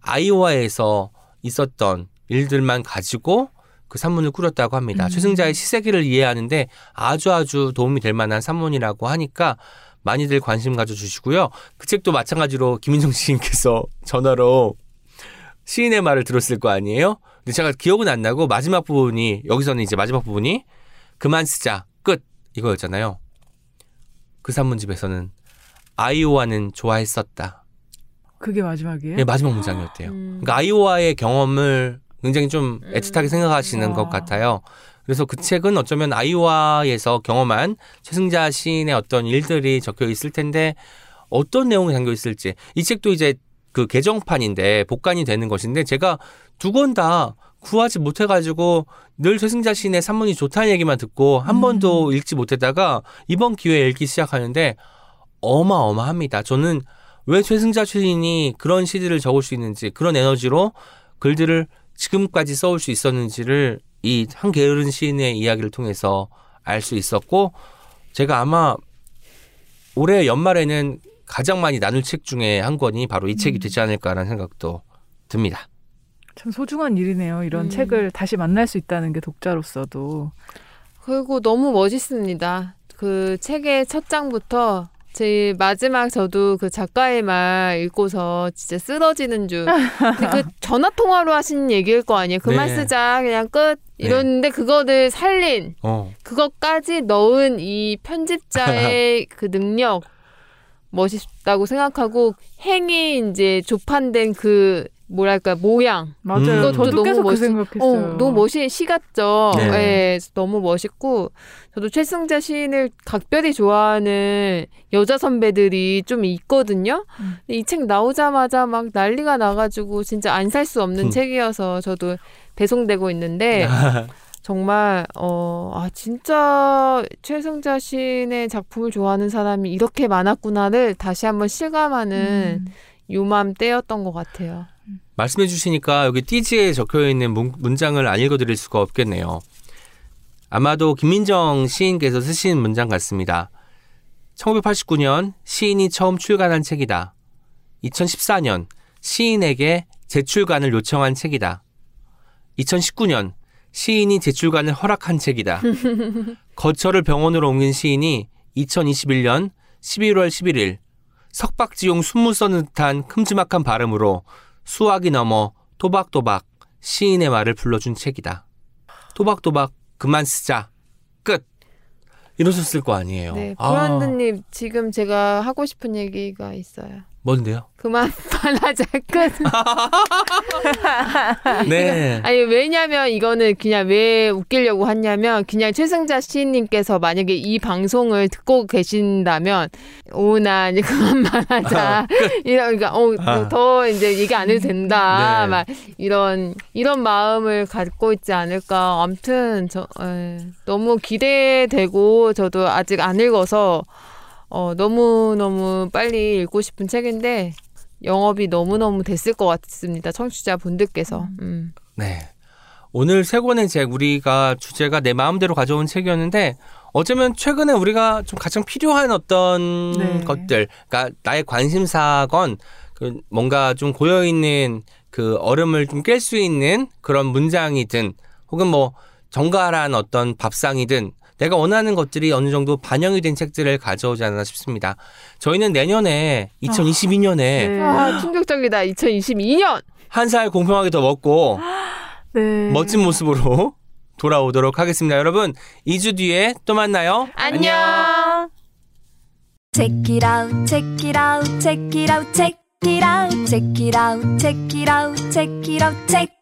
아이오와에서 있었던 일들만 가지고 그 산문을 꾸렸다고 합니다. 음. 최승자의 시세기를 이해하는데 아주 아주 도움이 될 만한 산문이라고 하니까 많이들 관심 가져주시고요. 그 책도 마찬가지로 김인정 시인께서 전화로 시인의 말을 들었을 거 아니에요? 근데 제가 기억은 안 나고 마지막 부분이 여기서는 이제 마지막 부분이 그만 쓰자 끝 이거였잖아요. 그 산문집에서는 아이오와는 좋아했었다. 그게 마지막이에요? 네, 마지막 문장이었대요. 음. 그러니까 아이오와의 경험을 굉장히 좀 애틋하게 생각하시는 음. 것 같아요. 그래서 그 책은 어쩌면 아이오와에서 경험한 최승자 시인의 어떤 일들이 적혀 있을 텐데 어떤 내용이 담겨 있을지 이 책도 이제 그 개정판인데 복간이 되는 것인데 제가 두 권 다 구하지 못해가지고 늘 최승자 시인의 산문이 좋다는 얘기만 듣고 한 음. 번도 읽지 못했다가 이번 기회에 읽기 시작하는데 어마어마합니다. 저는 왜 최승자 시인이 그런 시들을 적을 수 있는지 그런 에너지로 글들을 지금까지 써올 수 있었는지를 이 한 게으른 시인의 이야기를 통해서 알 수 있었고 제가 아마 올해 연말에는 가장 많이 나눌 책 중에 한 권이 바로 이 책이 되지 않을까라는 생각도 듭니다. 참 소중한 일이네요. 이런 음. 책을 다시 만날 수 있다는 게 독자로서도. 그리고 너무 멋있습니다. 그 책의 첫 장부터 제 마지막 저도 그 작가의 말 읽고서 진짜 쓰러지는 줄. 그 전화 통화로 하신 얘기일 거 아니에요. 그만 네. 쓰자 그냥 끝 이러는데 그거를 살린 어, 그것까지 넣은 이 편집자의 그 능력 멋있다고 생각하고 행이 이제 조판된 그 뭐랄까 모양 맞아요. 음. 저도 너무 계속 그 멋있- 생각했어요. 어, 너무 멋이 시 같죠. 네. 네. 너무 멋있고 저도 최승자 시인을 각별히 좋아하는 여자 선배들이 좀 있거든요. 음. 근데 이책 나오자마자 막 난리가 나가지고 진짜 안 살 수 없는 음. 책이어서 저도 배송되고 있는데 정말 어, 아 진짜 최승자 시인의 작품을 좋아하는 사람이 이렇게 많았구나를 다시 한번 실감하는 음. 요맘때였던 것 같아요. 말씀해 주시니까 여기 띠지에 적혀 있는 문, 문장을 안 읽어 드릴 수가 없겠네요. 아마도 김민정 시인께서 쓰신 문장 같습니다. 1989년 시인이 처음 출간한 책이다. 2014년 시인에게 재출간을 요청한 책이다. 2019년 시인이 재출간을 허락한 책이다. 거처를 병원으로 옮긴 시인이 2021년 11월 11일 석박지용 순무 써는 듯한 큼지막한 발음으로 수학이 넘어 또박또박 시인의 말을 불러준 책이다. 또박또박 그만 쓰자. 끝. 이러셨을 거 아니에요. 네, 아, 브란드님 지금 제가 하고 싶은 얘기가 있어요. 뭔데요? 그만 말하자 끝. 네. 아니 왜냐면 이거는 그냥 왜 웃기려고 했냐면 그냥 최승자 시인님께서 만약에 이 방송을 듣고 계신다면 오나 이제 그만 말하자 이러니까 아. 어더 이제 얘기 안 해도 된다 네. 막 이런 이런 마음을 갖고 있지 않을까 아무튼 저 에, 너무 기대되고 저도 아직 안 읽어서 어 너무 너무 빨리 읽고 싶은 책인데 영업이 너무 너무 됐을 것 같습니다 청취자 분들께서 음. 네. 오늘 세 권의 책 우리가 주제가 내 마음대로 가져온 책이었는데 어쩌면 최근에 우리가 좀 가장 필요한 어떤 네. 것들, 그러니까 나의 관심사건 그 뭔가 좀 고여 있는 그 얼음을 좀 깰 수 있는 그런 문장이든 혹은 뭐 정갈한 어떤 밥상이든 내가 원하는 것들이 어느 정도 반영이 된 책들을 가져오지 않나 싶습니다. 저희는 내년에 2022년에 네. 아, 충격적이다. 2022년. 한 살 공평하게 더 먹고 네. 멋진 모습으로 돌아오도록 하겠습니다. 여러분, 2주 뒤에 또 만나요. 안녕. Check it out, check it out, check it out, check it out, check it out, check it out, check it out, check.